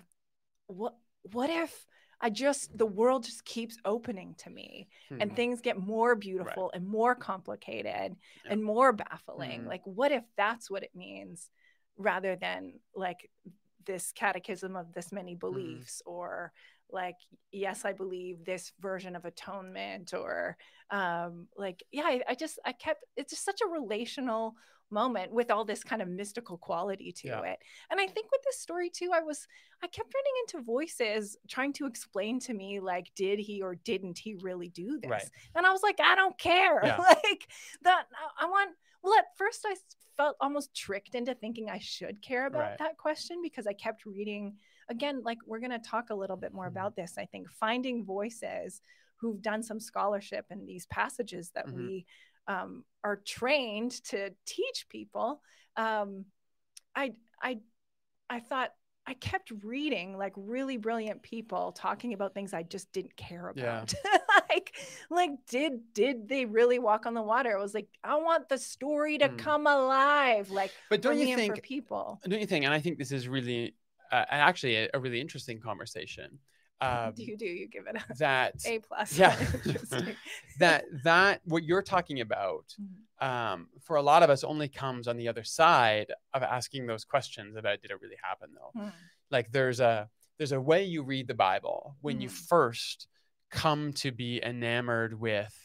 what what if I just the world just keeps opening to me and Hmm. things get more beautiful and more complicated Yeah. and more baffling. Mhm. Like, what if that's what it means rather than like this catechism of this many Mm-hmm. beliefs or like, yes, I believe this version of atonement or um like, yeah, I, I just, I kept, it's just such a relational moment with all this kind of mystical quality to Yeah. it. And I think with this story too, I was I kept running into voices trying to explain to me, like, did he or didn't he really do this? Right. And I was like, I don't care. Yeah. like that. I- I want. Well, at first i felt almost tricked into thinking I should care about Right. that question because I kept reading again. Like we're going to talk a little bit more Mhm. about this. I think finding voices who've done some scholarship in these passages that Mhm. we um, are trained to teach people um, i i i thought I kept reading like really brilliant people talking about things I just didn't care about. Yeah. like, like did did they really walk on the water? It was like I want the story to mm. come alive. Like, but don't you think people? Don't you think? And I think this is really, uh, actually, a, a, really interesting conversation. Um, do you do you give it a that a plus? Yeah, that that what you're talking about mm-hmm. um, for a lot of us only comes on the other side of asking those questions about did it really happen though. Mm. Like there's a there's a way you read the Bible when mm. you first come to be enamored with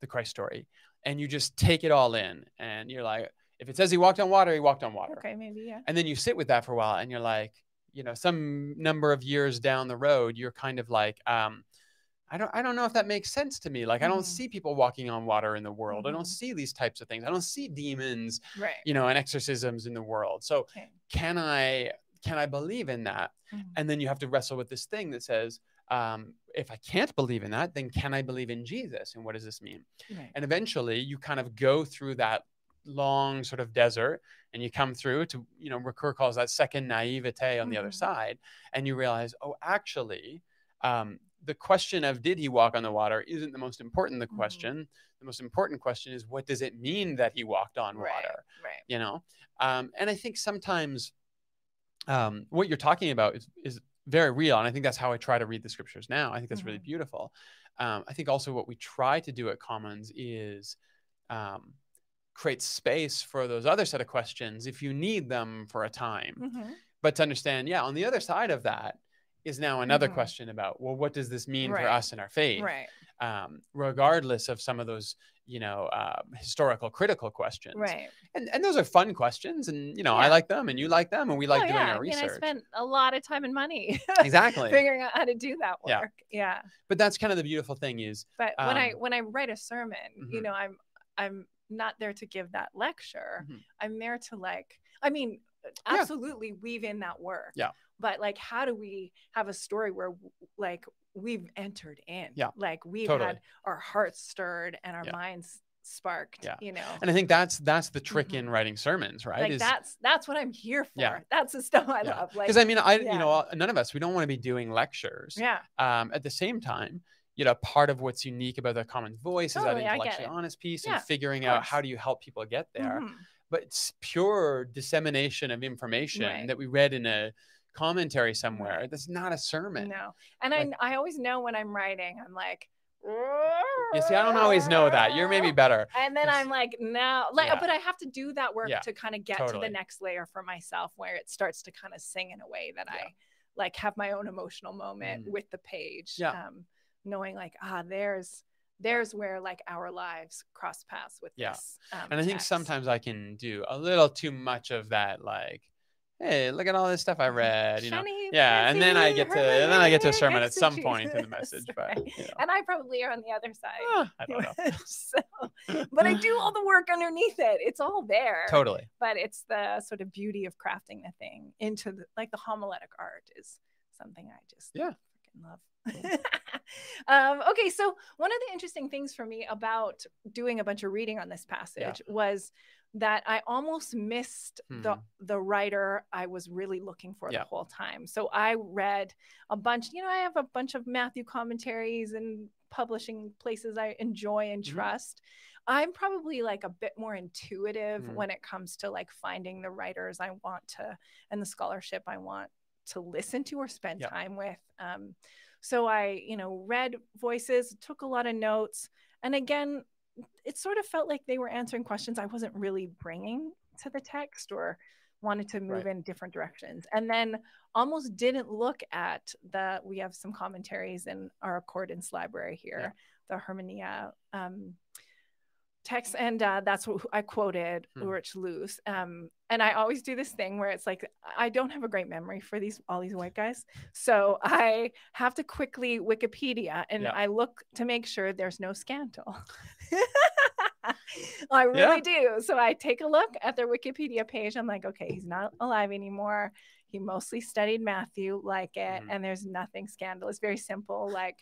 the Christ story, and you just take it all in, and you're like, if it says he walked on water, he walked on water. Okay, maybe yeah. And then you sit with that for a while, and you're like you know some number of years down the road you're kind of like um I don't I don't know if that makes sense to me. Like I don't mm. see people walking on water in the world. Mm. I don't mm-hmm. see these types of things. I don't see demons, right. you know, and exorcisms in the world. So okay. can I can I believe in that? Mm. And then you have to wrestle with this thing that says, um, if I can't believe in that, then can I believe in Jesus? And what does this mean? Right. And eventually you kind of go through that long sort of desert and you come through to you know Ricoeur calls that second naivete on mm-hmm. the other mm-hmm. side and you realize oh actually um, the question of did he walk on the water isn't the most important the mm-hmm. question mm-hmm. the most important question is what does it mean that he walked on right, water right you know um, and i think sometimes um, what you're talking about is, is very real and i think that's how i try to read the scriptures now i think that's mm-hmm. really beautiful um, i think also what we try to do at commons is um, create space for those other set of questions if you need them for a time. Mm-hmm. But to understand, yeah, on the other side of that is now another mm-hmm. question about, well, what does this mean right. for us and our faith? Right. Um, regardless of some of those, you know, uh, historical critical questions. Right. And and those are fun questions, and you know, yeah. I like them, and you like them, and we like oh, doing yeah. our research. And I spent a lot of time and money exactly figuring out how to do that work. Yeah. yeah. But that's kind of the beautiful thing is. But um, when I um, when I write a sermon, mm-hmm. you know, I'm I'm not there to give that lecture. Mm-hmm. I'm there to like, I mean, absolutely yeah. weave in that work. Yeah. But like, how do we have a story where like we've entered in? Yeah. Like we've totally. had our hearts stirred and our yeah. minds sparked yeah. you know and i think that's that's the trick mm-hmm. in writing sermons right like is, that's that's what i'm here for yeah. that's the stuff i yeah. love like because i mean i yeah. you know none of us we don't want to be doing lectures yeah um at the same time you know, part of what's unique about the common voice totally, is that intellectually honest piece yeah, and figuring out how do you help people get there. Mm-hmm. But it's pure dissemination of information right. that we read in a commentary somewhere. That's not a sermon. No. And like, I, I always know when I'm writing, I'm like, you see, I don't always know that. You're maybe better. And then I'm like, no, like, yeah. but I have to do that work yeah, to kind of get totally. to the next layer for myself where it starts to kind of sing in a way that yeah. I like have my own emotional moment mm. with the page. Yeah. Um, knowing like ah there's there's where like our lives cross paths with yeah. this. Um, and I think sometimes I can do a little too much of that, like, hey, look at all this stuff I read, you know. yeah, and then I get to and then I get to a sermon at some point in the message, but you know. and I probably are on the other side. Oh, I don't know. so, but I do all the work underneath it. It's all there. Totally. But it's the sort of beauty of crafting the thing into the, like the homiletic art is something I just yeah freaking love. um, okay, so one of the interesting things for me about doing a bunch of reading on this passage yeah. was that I almost missed hmm the the writer I was really looking for yeah. the whole time. So I read a bunch, you know, I have a bunch of Matthew commentaries and publishing places I enjoy and mm-hmm. trust. I'm probably like a bit more intuitive mm when it comes to like finding the writers I want to and the scholarship I want to listen to or spend yeah. time with. Um, so I, you know, read voices, took a lot of notes. And again, it sort of felt like they were answering questions I wasn't really bringing to the text or wanted to move right. in different directions. And then almost didn't look at the, we have some commentaries in our accordance library here, yeah. the Hermeneia. Um, text and uh, that's what I quoted hmm. Ulrich Luz. Um, and I always do this thing where it's like I don't have a great memory for these all these white guys, so I have to quickly Wikipedia and yeah. I look to make sure there's no scandal. I really yeah. do. So I take a look at their Wikipedia page. I'm like, okay, he's not alive anymore. He mostly studied Matthew, like it, mm-hmm. and there's nothing scandalous. Very simple, like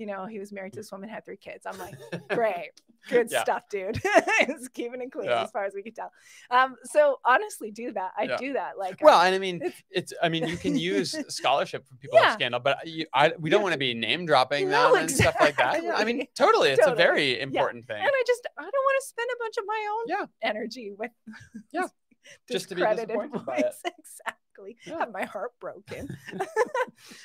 you know, he was married to this woman, had three kids. I'm like, great. good Yeah. stuff, dude. it's keeping it clean Yeah. as far as we can tell. Um, so honestly, do that. I Yeah. do that. Like, Well, um, and I mean, it's- it's. I mean, you can use scholarship from people Yeah. of scandal, but you, I, we don't Yeah. want to be name dropping No, them and stuff like that. I mean, totally, it's Totally. a very important thing. and I just I don't want to spend a bunch of my own Yeah. energy with Yeah. Just to be discredited disappointed by it. Exactly. Yeah. Have my heart broken.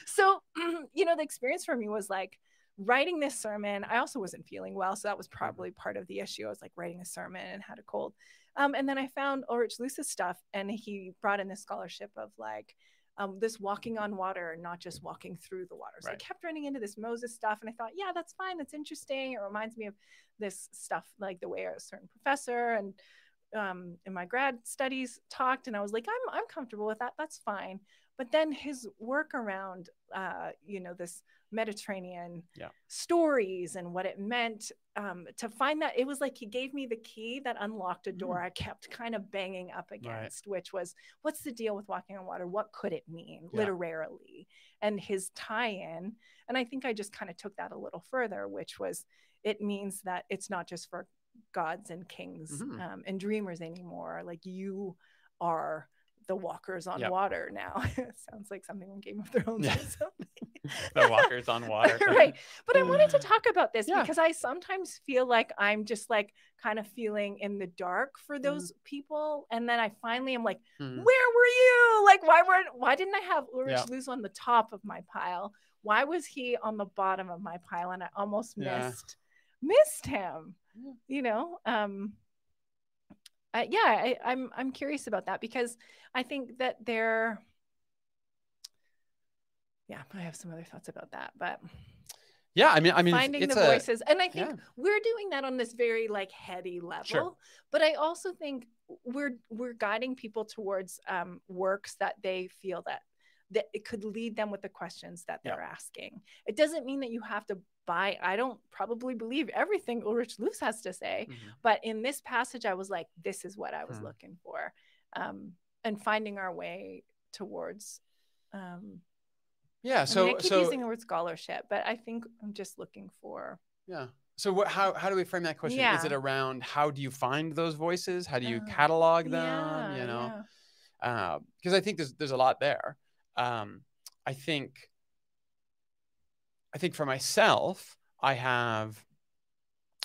so you know, the experience for me was like writing this sermon. I also wasn't feeling well, so that was probably part of the issue. I was like writing a sermon and had a cold. Um, and then I found Ulrich Luz's stuff, and he brought in this scholarship of like um, this walking on water, not just walking through the water. So Right. I kept running into this Moses stuff, and I thought, yeah, that's fine. That's interesting. It reminds me of this stuff, like the way a certain professor and um, in my grad studies talked, and I was like, I'm I'm comfortable with that. That's fine. But then his work around, uh, you know, this Mediterranean Yeah. stories and what it meant um, to find that it was like he gave me the key that unlocked a door I kept kind of banging up against, which was what's the deal with walking on water? What could it mean Yeah. literarily? And his tie in. And I think I just kind of took that a little further, which was it means that it's not just for gods and kings Mhm. um, and dreamers anymore. Like you are the walkers on Yep. water now. Sounds like something from Game of Thrones Yeah. or something. the walkers on water. right. But I wanted to talk about this Yeah. because I sometimes feel like I'm just like kind of feeling in the dark for those people. And then I finally am like, Mhm. where were you? Like, why weren't why didn't I have Ulrich Yeah. Luz on the top of my pile? Why was he on the bottom of my pile? And I almost missed missed him. You know? Um uh, yeah, I, I'm I'm curious about that because I think that they're yeah, I have some other thoughts about that, but Yeah, I mean, I mean, finding the a, voices and i think yeah. we're doing that on this very like heady level Sure. but i also think we're we're guiding people towards um, works that they feel that that it could lead them with the questions that they're asking it doesn't mean that you have to buy i don't probably believe everything ulrich Luz has to say Mhm. but in this passage i was like this is what i was Hmm. looking for um, and finding our way towards um, Yeah, I so mean, I keep so using the word scholarship, but I think I'm just looking for yeah. So what? How how do we frame that question? Is it around how do you find those voices? How do you Uh, catalog them? yeah, you know, yeah. because I think there's there's a lot there. Um, I think I think for myself, I have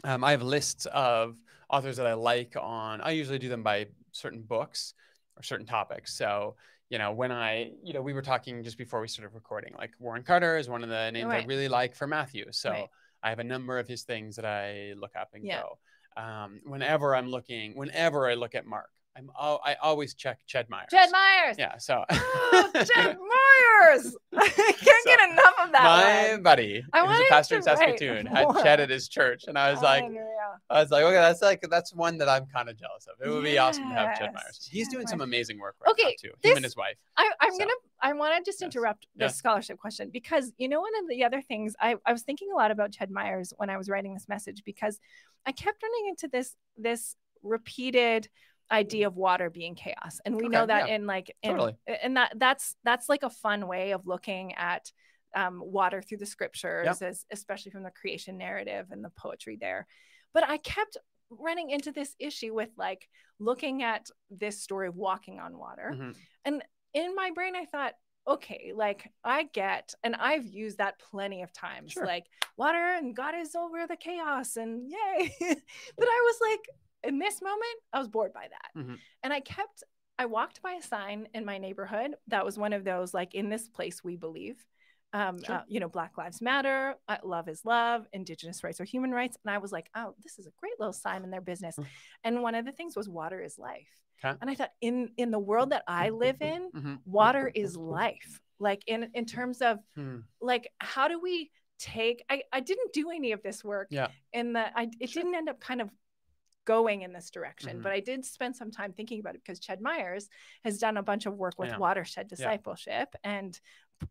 um, I have lists of authors that I like on. I usually do them by certain books or certain topics. So you know, when I you know we were talking just before we started recording, like Warren Carter is one of the names I really like for Matthew. So Right. I have a number of his things that I look up and Yeah. go. Um, whenever I'm looking, whenever I look at Mark, I'm al- I always check Ched Myers. Jed Myers. Yeah. So Oh, Jed Myers. I can't So, get enough of that. my one. buddy, I wanted a pastor in Saskatoon, had. Ched at his church, and I was oh, like, Unreal. I was like, okay, that's like that's one that I'm kind of jealous of. It would be awesome to have Ched Yes, Myers. He's Ched doing some amazing work right now Okay, too. Him and his wife. I, I'm So, gonna. I want to just yes. interrupt the Yeah. scholarship question because you know one of the other things I, I was thinking a lot about Ched Myers when I was writing this message because I kept running into this this repeated idea of water being chaos, and we know that yeah, in like in, totally. and that that's that's like a fun way of looking at um, water through the scriptures, as, especially from the creation narrative and the poetry there. But I kept running into this issue with like looking at this story of walking on water Mhm. in my brain i thought okay like i get and i've used that plenty of times Sure. like water and god is over the chaos and yay but i was like in this moment i was bored by that Mhm. and i kept i walked by a sign in my neighborhood that was one of those like in this place we believe um, Sure. uh, you know, Black Lives Matter, uh, love is love, Indigenous rights are human rights. And I was like, oh, this is a great little sign in their business. Mm. And one of the things was water is life. And I thought, in in the world that I live in, Mhm. water is life. Like in in terms of Hmm. like how do we take? I I didn't do any of this work. Yeah. In the I it Sure. didn't end up kind of going in this direction Mhm. but i did spend some time thinking about it because ched myers has done a bunch of work with Yeah. watershed Yeah. discipleship and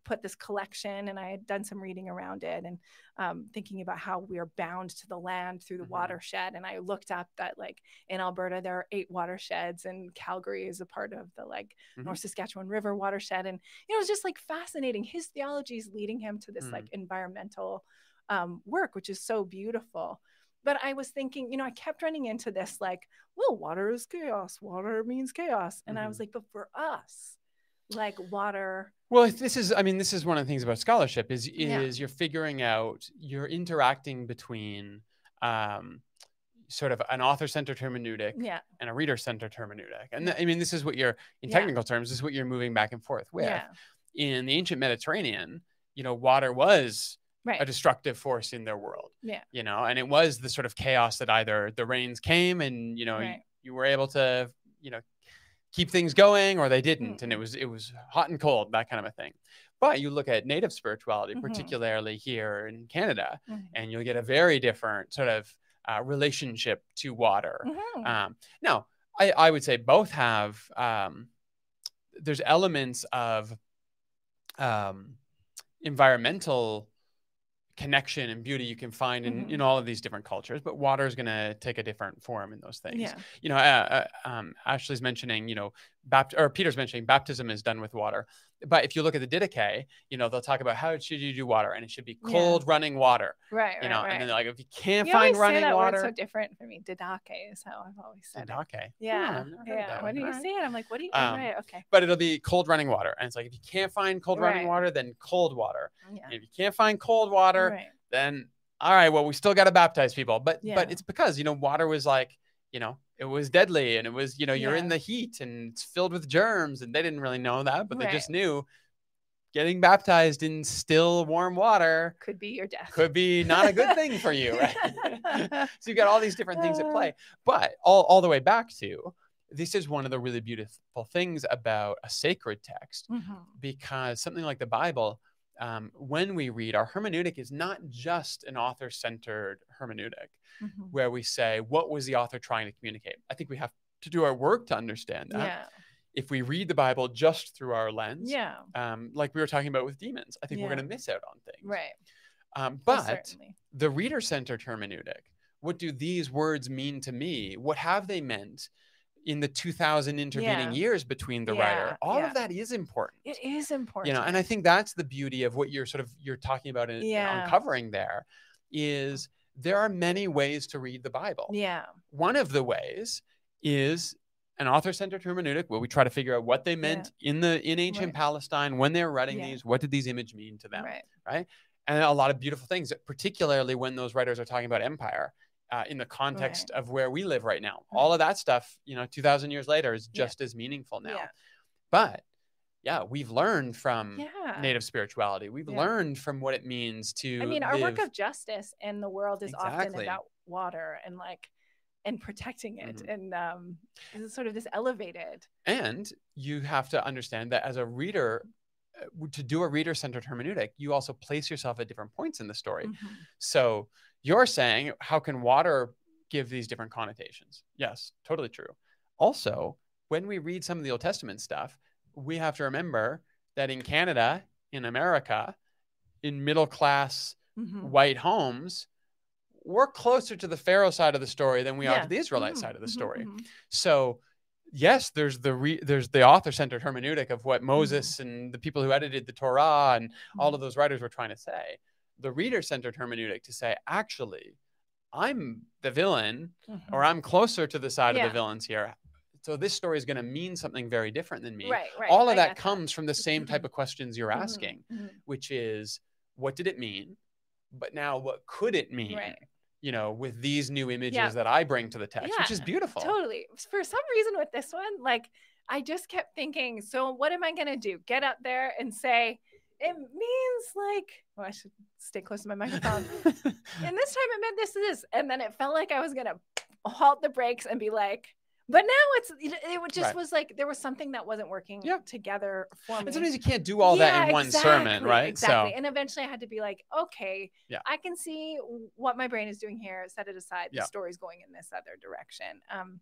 put this collection and i had done some reading around it and um, thinking about how we are bound to the land through the Mhm. watershed and i looked up that like in alberta there are eight watersheds and calgary is a part of the like Mhm. north saskatchewan river watershed and you know it was just like fascinating his theology is leading him to this Mm. like environmental um, work which is so beautiful but I was thinking, you know, I kept running into this like, well, water is chaos. Water means chaos. And I was Mm-hmm. like, but for us, like water, Well, if this is, I mean, this is one of the things about scholarship is Yeah. is you're figuring out, you're interacting between um, sort of an author-centered hermeneutic yeah, and a reader-centered hermeneutic. And th- I mean, this is what you're, in Yeah. technical terms, this is what you're moving back and forth with. yeah, In the ancient Mediterranean, you know, water was right, a destructive force in their world. Yeah. You know, and it was the sort of chaos that either the rains came and, you know, Right. you were able to, you know, keep things going or they didn't. And it was it was hot and cold, that kind of a thing. But you look at native spirituality, Mhm. particularly here in Canada, Mhm. and you'll get a very different sort of uh, relationship to water. Mhm. Um, now, I, I would say both have um, there's elements of um, environmental connection and beauty you can find in, Mhm. in all of these different cultures, but water is going to take a different form in those things. yeah, You know, uh, uh, um, Ashley's mentioning, you know, bapt- or Peter's mentioning baptism is done with water. But if you look at the Didache, you know, they'll talk about how should you do water, and it should be Yeah. cold running water. right, right, You know, right. and then they're like, if you can't you find running water, so different for me. Didake is how I've always said it. Didache. Yeah, I've never heard yeah. that When you right. say it, I'm like, what do you? Um, right, okay. But it'll be cold running water, and it's like if you can't find cold running water, then cold water. Yeah. And if you can't find cold water, Right. then all right, well, we still got to baptize people. But Yeah. but it's because you know water was like you know it was deadly, and it was you know you're in the heat and it's filled with germs, and they didn't really know that, but they just knew getting baptized in still warm water Could be your death. could be not a good thing for you, right? so you've got all these different things at play. But all, all the way back to this is one of the really beautiful things about a sacred text Mhm. because something like the Bible, um, when we read, our hermeneutic is not just an author centered hermeneutic Mhm. where we say, what was the author trying to communicate? I think we have to do our work to understand that. Yeah. If we read the Bible just through our lens, Yeah. um, like we were talking about with demons, I think we're going to miss out on things. Right. Um, but certainly. the reader centered hermeneutic, what do these words mean to me? What have they meant in the 2000 intervening Yeah. years between the writer? All yeah. of that is important. It is important. You know, and I think that's the beauty of what you're sort of you're talking about and Yeah. uncovering there is there are many ways to read the Bible. yeah. One of the ways is an author-centered hermeneutic where we try to figure out what they meant in the in ancient Right. Palestine when they were writing Yeah. these. What did these images mean to them? right. Right. and a lot of beautiful things, particularly when those writers are talking about empire uh, in the context of where we live right now. All of that stuff, you know, 2,000 years later is Yeah. just as meaningful now. Yeah. But yeah, we've learned from Yeah. native spirituality. We've Yeah. learned from what it means to. I mean, our work of justice in the world is often about water and like and protecting it Mhm. and um is sort of this elevated And you have to understand that as a reader, to do a reader centered hermeneutic, you also place yourself at different points in the story. Mhm. So you're saying, how can water give these different connotations? Yes, totally true. Also, when we read some of the Old Testament stuff, we have to remember that in Canada, in America, in middle class Mhm. white homes, we're closer to the Pharaoh side of the story than we are to the Israelite Mhm, side of the mhm, story. mhm. So, yes, there's the re- there's the author-centered hermeneutic of Mm-hmm. what Moses and the people who edited the Torah and all Mhm. of those writers were trying to say. The reader-centered hermeneutic to say, actually, I'm the villain, Mhm. or I'm closer to the side of the villains here. So this story is going to mean something very different than me. right right all of I that comes from the same type of questions you're Mhm, asking, mhm. which is, what did it mean? But now, what could it mean? right You know, with these new images Yeah. that I bring to the text, which is beautiful. Totally. For some reason with this one, like I just kept thinking, so what am I gonna do? Get up there and say it means like well, I should stay close to my microphone. and this time it meant this this. And then it felt like I was gonna uh, halt the brakes and be like, but now it's it, just Right. was like there was something that wasn't working Yeah. together for me. and sometimes you can't do all that in Yeah, one sermon, right? Exactly. So And eventually I had to be like, okay, Yeah. I can see what my brain is doing here. Set it aside. Yeah. The story's going in this other direction. Um,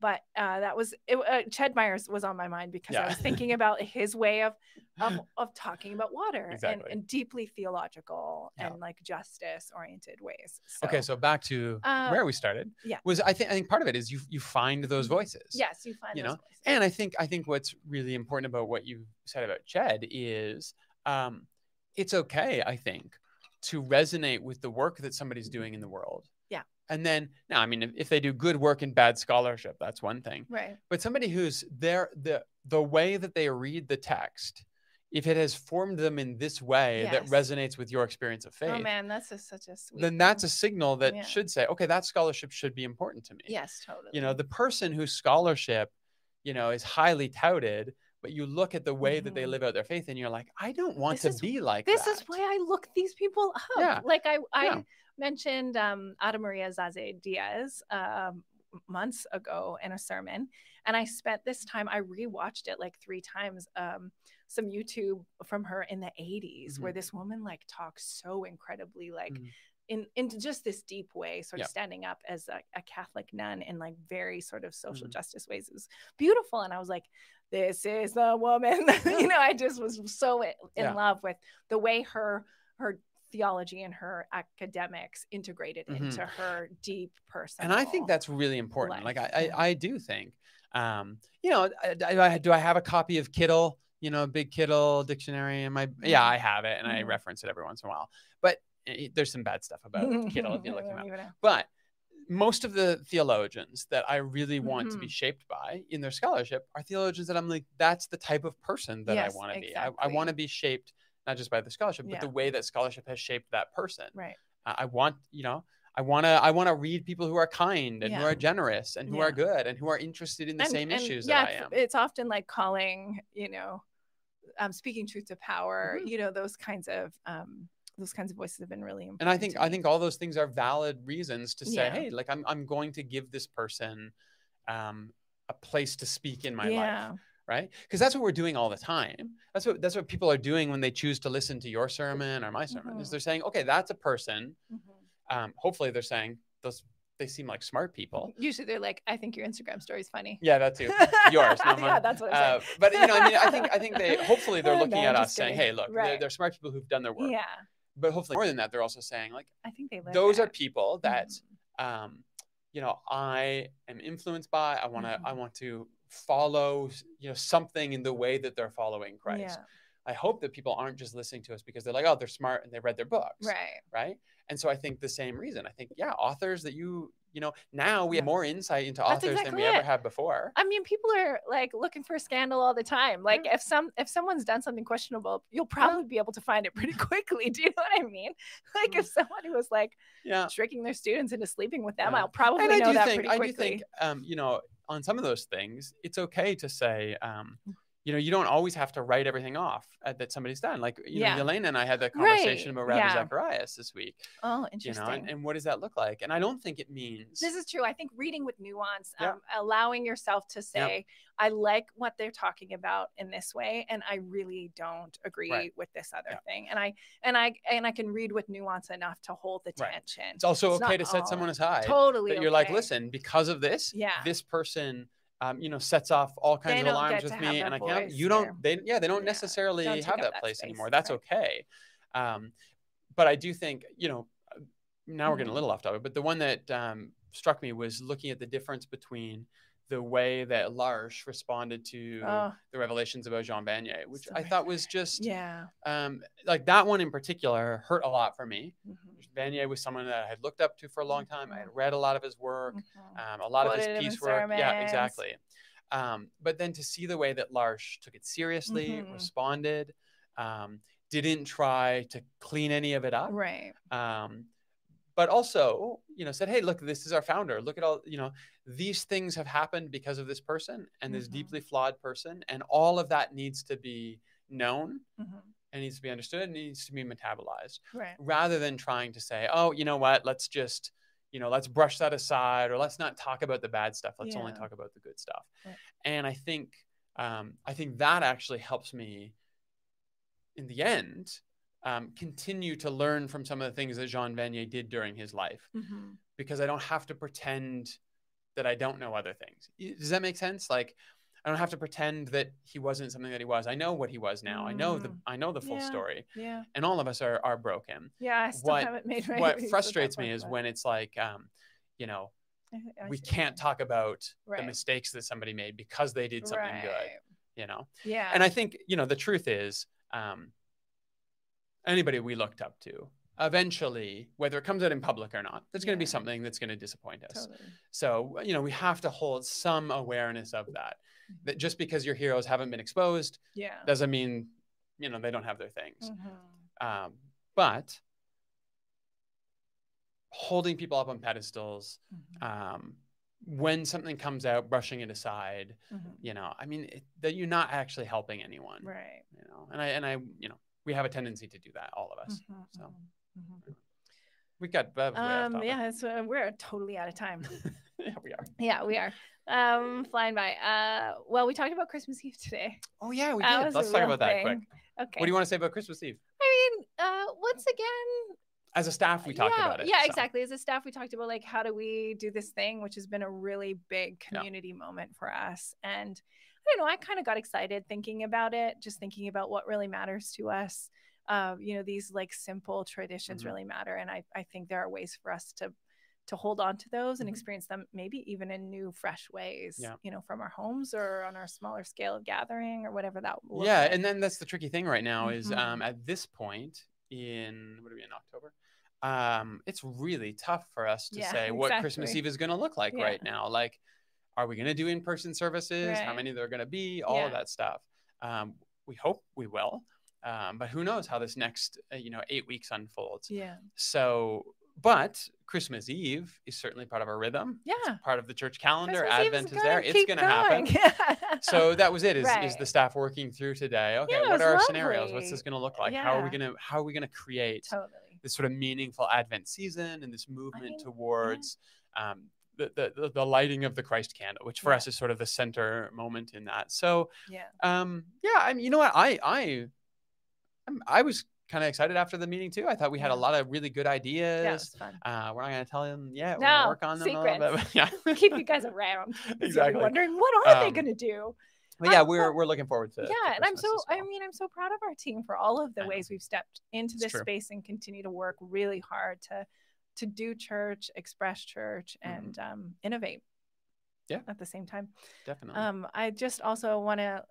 but uh, that was it, uh, Ched Myers was on my mind because I was thinking about his way of of, of talking about water and, Exactly. and deeply theological Yeah. and like justice oriented ways. So, okay, so back to Uh, where we started. yeah. Was I think I think part of it is you you find those Mhm. voices. yes, you find you those know, voices. And I think I think what's really important about what you said about Ched is um, it's okay, I think, to resonate with the work that somebody's doing in the world. Yeah. And then now, I mean, if, if they do good work in bad scholarship, that's one thing. Right. But somebody who's there, the the way that they read the text, if it has formed them in this way that resonates with your experience of faith, Oh man, that's just such a sweet. then that's a signal that Yeah. should say, okay, that scholarship should be important to me. yes, totally. You know, the person whose scholarship, you know, is highly touted, but you look at the way that they Mhm. live out their faith and you're like, I don't want This to is- be like this that. is why I look these people up. Yeah. Like I, I Yeah. Mentioned um, Ada Maria Isasi-Diaz um, months ago in a sermon, and I spent this time. I rewatched it like three times. Um, some YouTube from her in the 80s, where Mhm. this woman like talks so incredibly like. Mhm. In, in just this deep way, sort Yeah. of standing up as a, a Catholic nun in like very sort of social Mhm. justice ways. It was beautiful. And I was like, this is the woman. you know, I just was so in Yeah. love with the way her her theology and her academics integrated Mhm. into her deep person. and I think that's really important. Like I, I. I do think, um, you know, I, I, I- do I have a copy of Kittel? You know, Big Kittel dictionary in my yeah, Mhm. I have it, and I Mhm. reference it every once in a while. But eh, there's some bad stuff about Kittel if you look him up. But most of the theologians that I really want to be Mhm. shaped by in their scholarship are theologians that I'm like, that's the type of person that Yes, I want to be. I, I want to be shaped not just by the scholarship, but Yeah. the way that scholarship has shaped that person. Right. I I want, you know, I want to, I want to read people who are kind and who are generous and who Yeah. are good and who are interested in the And- same and issues yeah, that I it's- am. It's often like calling, you know, um, speaking truth to power. Mhm. You know, those kinds of um, those kinds of voices have been really important. and I think I think all those things are valid reasons to say, Yeah. hey, like I'm I'm going to give this person um, a place to speak in my life. Right because that's what we're doing all the time that's what that's what people are doing when they choose to listen to your sermon or my sermon is Mhm. they're saying okay that's a person Mhm. um, hopefully they're saying those they seem like smart people Usually they're like, I think your Instagram story is funny. yeah that too yours not mine yeah, that's what I'm uh, saying. but you know i mean i think i think they hopefully they're looking I'm at us saying hey look they're, they're smart people who've done their work yeah, but hopefully more than that they're also saying like I think they those are people that Mhm. um, you know i am influenced by i want to i Mhm. want to follow you know something in the way that they're following christ Yeah, I hope that people aren't just listening to us because they're like, oh, they're smart and they read their books. right. Right. And so I think the same reason. I think, yeah, authors that you, you know, now we have more insight into That's authors than exactly we ever it. had before. I mean, people are like looking for scandal all the time. Like Yeah. if some if someone's done something questionable, you'll probably be able to find it pretty quickly. Do you know what I mean? Like if somebody was like Yeah. tricking their students into sleeping with them, Yeah. I'll probably And I know do that think, pretty I quickly. do think, um, you know, on some of those things, it's okay to say, um, Mm. You know, you don't always have to write everything off uh, that somebody's done. Like, you Yeah. know, Elena and I had that conversation Right. about Rabbi Yeah. Zacharias this week, oh, interesting. you know, and, and what does that look like? And I don't think it means, this is true. I think reading with nuance, Yeah. um, allowing yourself to say, I like what they're talking about in this way, and I really don't agree Right. with this other thing. And I and I and I can read with nuance enough to hold the Right. tension. it's also it's okay to set someone aside. Totally. that you're like, listen, because of this, Yeah. this person, um, you know, sets off all kinds They of alarms with me, and I can't. You don't. They, yeah, they don't Yeah. necessarily Don't have that that place space, anymore. That's right. okay. Um, but I do think, you know, now we're getting a Mhm. little off topic, but the one that um, struck me was looking at the difference between the way that L'Arche responded to Oh, the revelations about Jean Vanier, which So I thought was just yeah. um, like that one in particular hurt a lot for me. Mhm. Vanier was someone that I had looked up to for a long time. I had Mhm. read a lot of his work Mhm. um, a lot of Quoted him in his piecework. Yeah, sermons. exactly. Um, but then to see the way that L'Arche took it seriously, Mhm. responded, um, didn't try to clean any of it up, Right. But also, you know, said, "Hey, look, this is our founder. Look at all, you know, these things have happened because of this person and this Mhm. deeply flawed person, and all of that needs to be known Mhm. and needs to be understood and needs to be metabolized." Right. rather than trying to say, oh, you know what, let's just, you know, let's brush that aside or let's not talk about the bad stuff. Let's only talk about the good stuff. Right. And I think, um, I think that actually helps me in the end um, continue to learn from some of the things that Jean Vanier did during his life Mhm. because I don't have to pretend that I don't know other things. Does that make sense? Like, I don't have to pretend that he wasn't something that he was. I know what he was now. I know the Mm. I know the full Yeah. story, Yeah. and all of us are are broken Yeah. I still What- haven't made my what peace with that frustrates me is when it's like um you know I- I we can't talk about the mistakes that somebody made because they did something good you know Yeah. and i think you know the truth is um anybody we looked up to eventually, whether it comes out in public or not, there's going to be something that's going to disappoint us. Totally. So, you know, we have to hold some awareness of that. Mm-hmm. That just because your heroes haven't been exposed Yeah. doesn't mean, you know, they don't have their things. Mhm. Um, but holding people up on pedestals, Mhm. um, when something comes out, brushing it aside, Mhm. you know, I mean, it, that you're not actually helping anyone, Right. you know, and I, and I, you know, we have a tendency to do that, all of us. Mhm, So mhm, mhm. we got, that was way Um, yeah, so we're totally out of time. yeah, we are. yeah, we are. Um, flying by. Uh, well, we talked about Christmas Eve today. Oh yeah, we That did. Let's talk about that quick. Okay. What do you want to say about Christmas Eve? I mean, uh, once again, As a staff, we talked yeah, about it. Yeah, so. exactly. As a staff, we talked about like how do we do this thing, which has been a really big Yeah. community moment for us. And I don't know, I kind of got excited thinking about it, just thinking about what really matters to us. Uh, you know, these like simple traditions Mhm. really matter, and I I think there are ways for us to to hold on to those and Mhm. experience them maybe even in new fresh ways Yeah. you know from our homes or on our smaller scale of gathering or whatever that yeah like. and then that's the tricky thing right now is Mhm. um at this point in what are we in october um it's really tough for us to Yeah, say what christmas eve is going to look like Yeah. right now like are we going to do in-person services? How many there are going to be? All Yeah. of that stuff. Um we hope we will um but who knows how this next uh, you know eight weeks unfolds. Yeah. So but christmas eve is certainly part of our rhythm. Yeah. part of the church calendar. Christmas advent is, gonna there. It's keep going to happen so that was it is, is the staff working through today. Okay Yeah, what are our scenarios? What's this going to look like? How are we going to how are we going to create totally. this sort of meaningful advent season and this movement mean, yeah. towards um, the, the the- lighting of the christ candle which for Yeah. us is sort of the center moment in that. So yeah. um yeah i mean you know what? I i I'm, i was kind of excited after the meeting too. I thought we had a lot of really good yeah ideas. fun. Uh, we're not going to tell them yet. We're No, work on them a little bit, but yeah. Keep you guys around. exactly. wondering what are they Um, going to do? but yeah I'm we're so- we're looking forward to to yeah and i'm so as i mean i'm so proud of our team for all of the I ways we've stepped into It's this true. space and continue to work really hard to to do church express church Mhm. and um, innovate Yeah. at the same time definitely um, i just also want to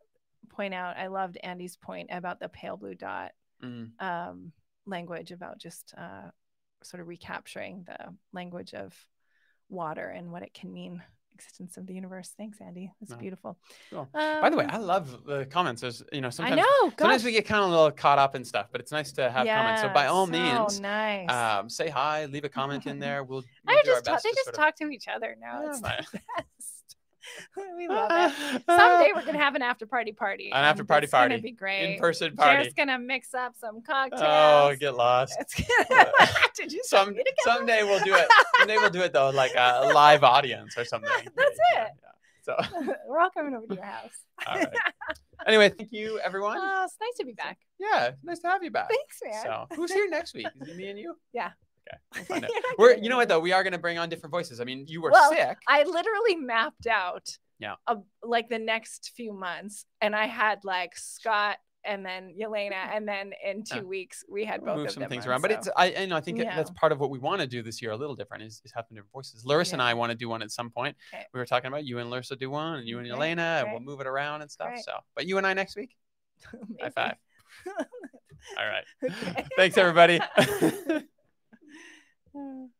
point out i loved andy's point about the pale blue dot Mm. um, language about just uh, sort of recapturing the language of water and what it can mean existence of the universe thanks andy that's No. beautiful Cool. By the way, Um, I love the comments. There's, you know, i sometimes know sometimes we get kind of a little caught up in stuff, but it's nice to have comments. So by all so means, nice um, say hi, leave a comment in there. We'll, we'll do our just talk, best they just talk to each other now. Yeah, it's fine. we love it. Someday we're gonna have an after party party. An after and party it's gonna be great. in person party. Jared's gonna mix up some oh, cocktails. Oh, get lost. Gonna... Did you Some me someday we'll do it. Someday we'll do it though, like a live audience or something. That's Yeah, it. yeah. So We're all coming over to your house. all right. Anyway, thank you everyone. Oh, it's nice to be back. Yeah, nice to have you back. Thanks, man. So who's here next week? Is it me and you? Yeah. Okay. We'll find out. You're We're you know what though, we are gonna bring on different voices. I mean, you were Well, sick. I literally mapped out Yeah. a, like the next few months and I had like Scott and then Yelena and then in two Yeah. weeks we had both move some things on, around. But it's I you know I think it- that's part of what we want to do this year a little different is, is having different voices. Larissa and I want to do one at some point. Okay. We were talking about you and Larissa do one and you and Great, Elena and we'll move it around and stuff. Great. So but you and I next week? High five. All right. Okay. Thanks everybody. Mm.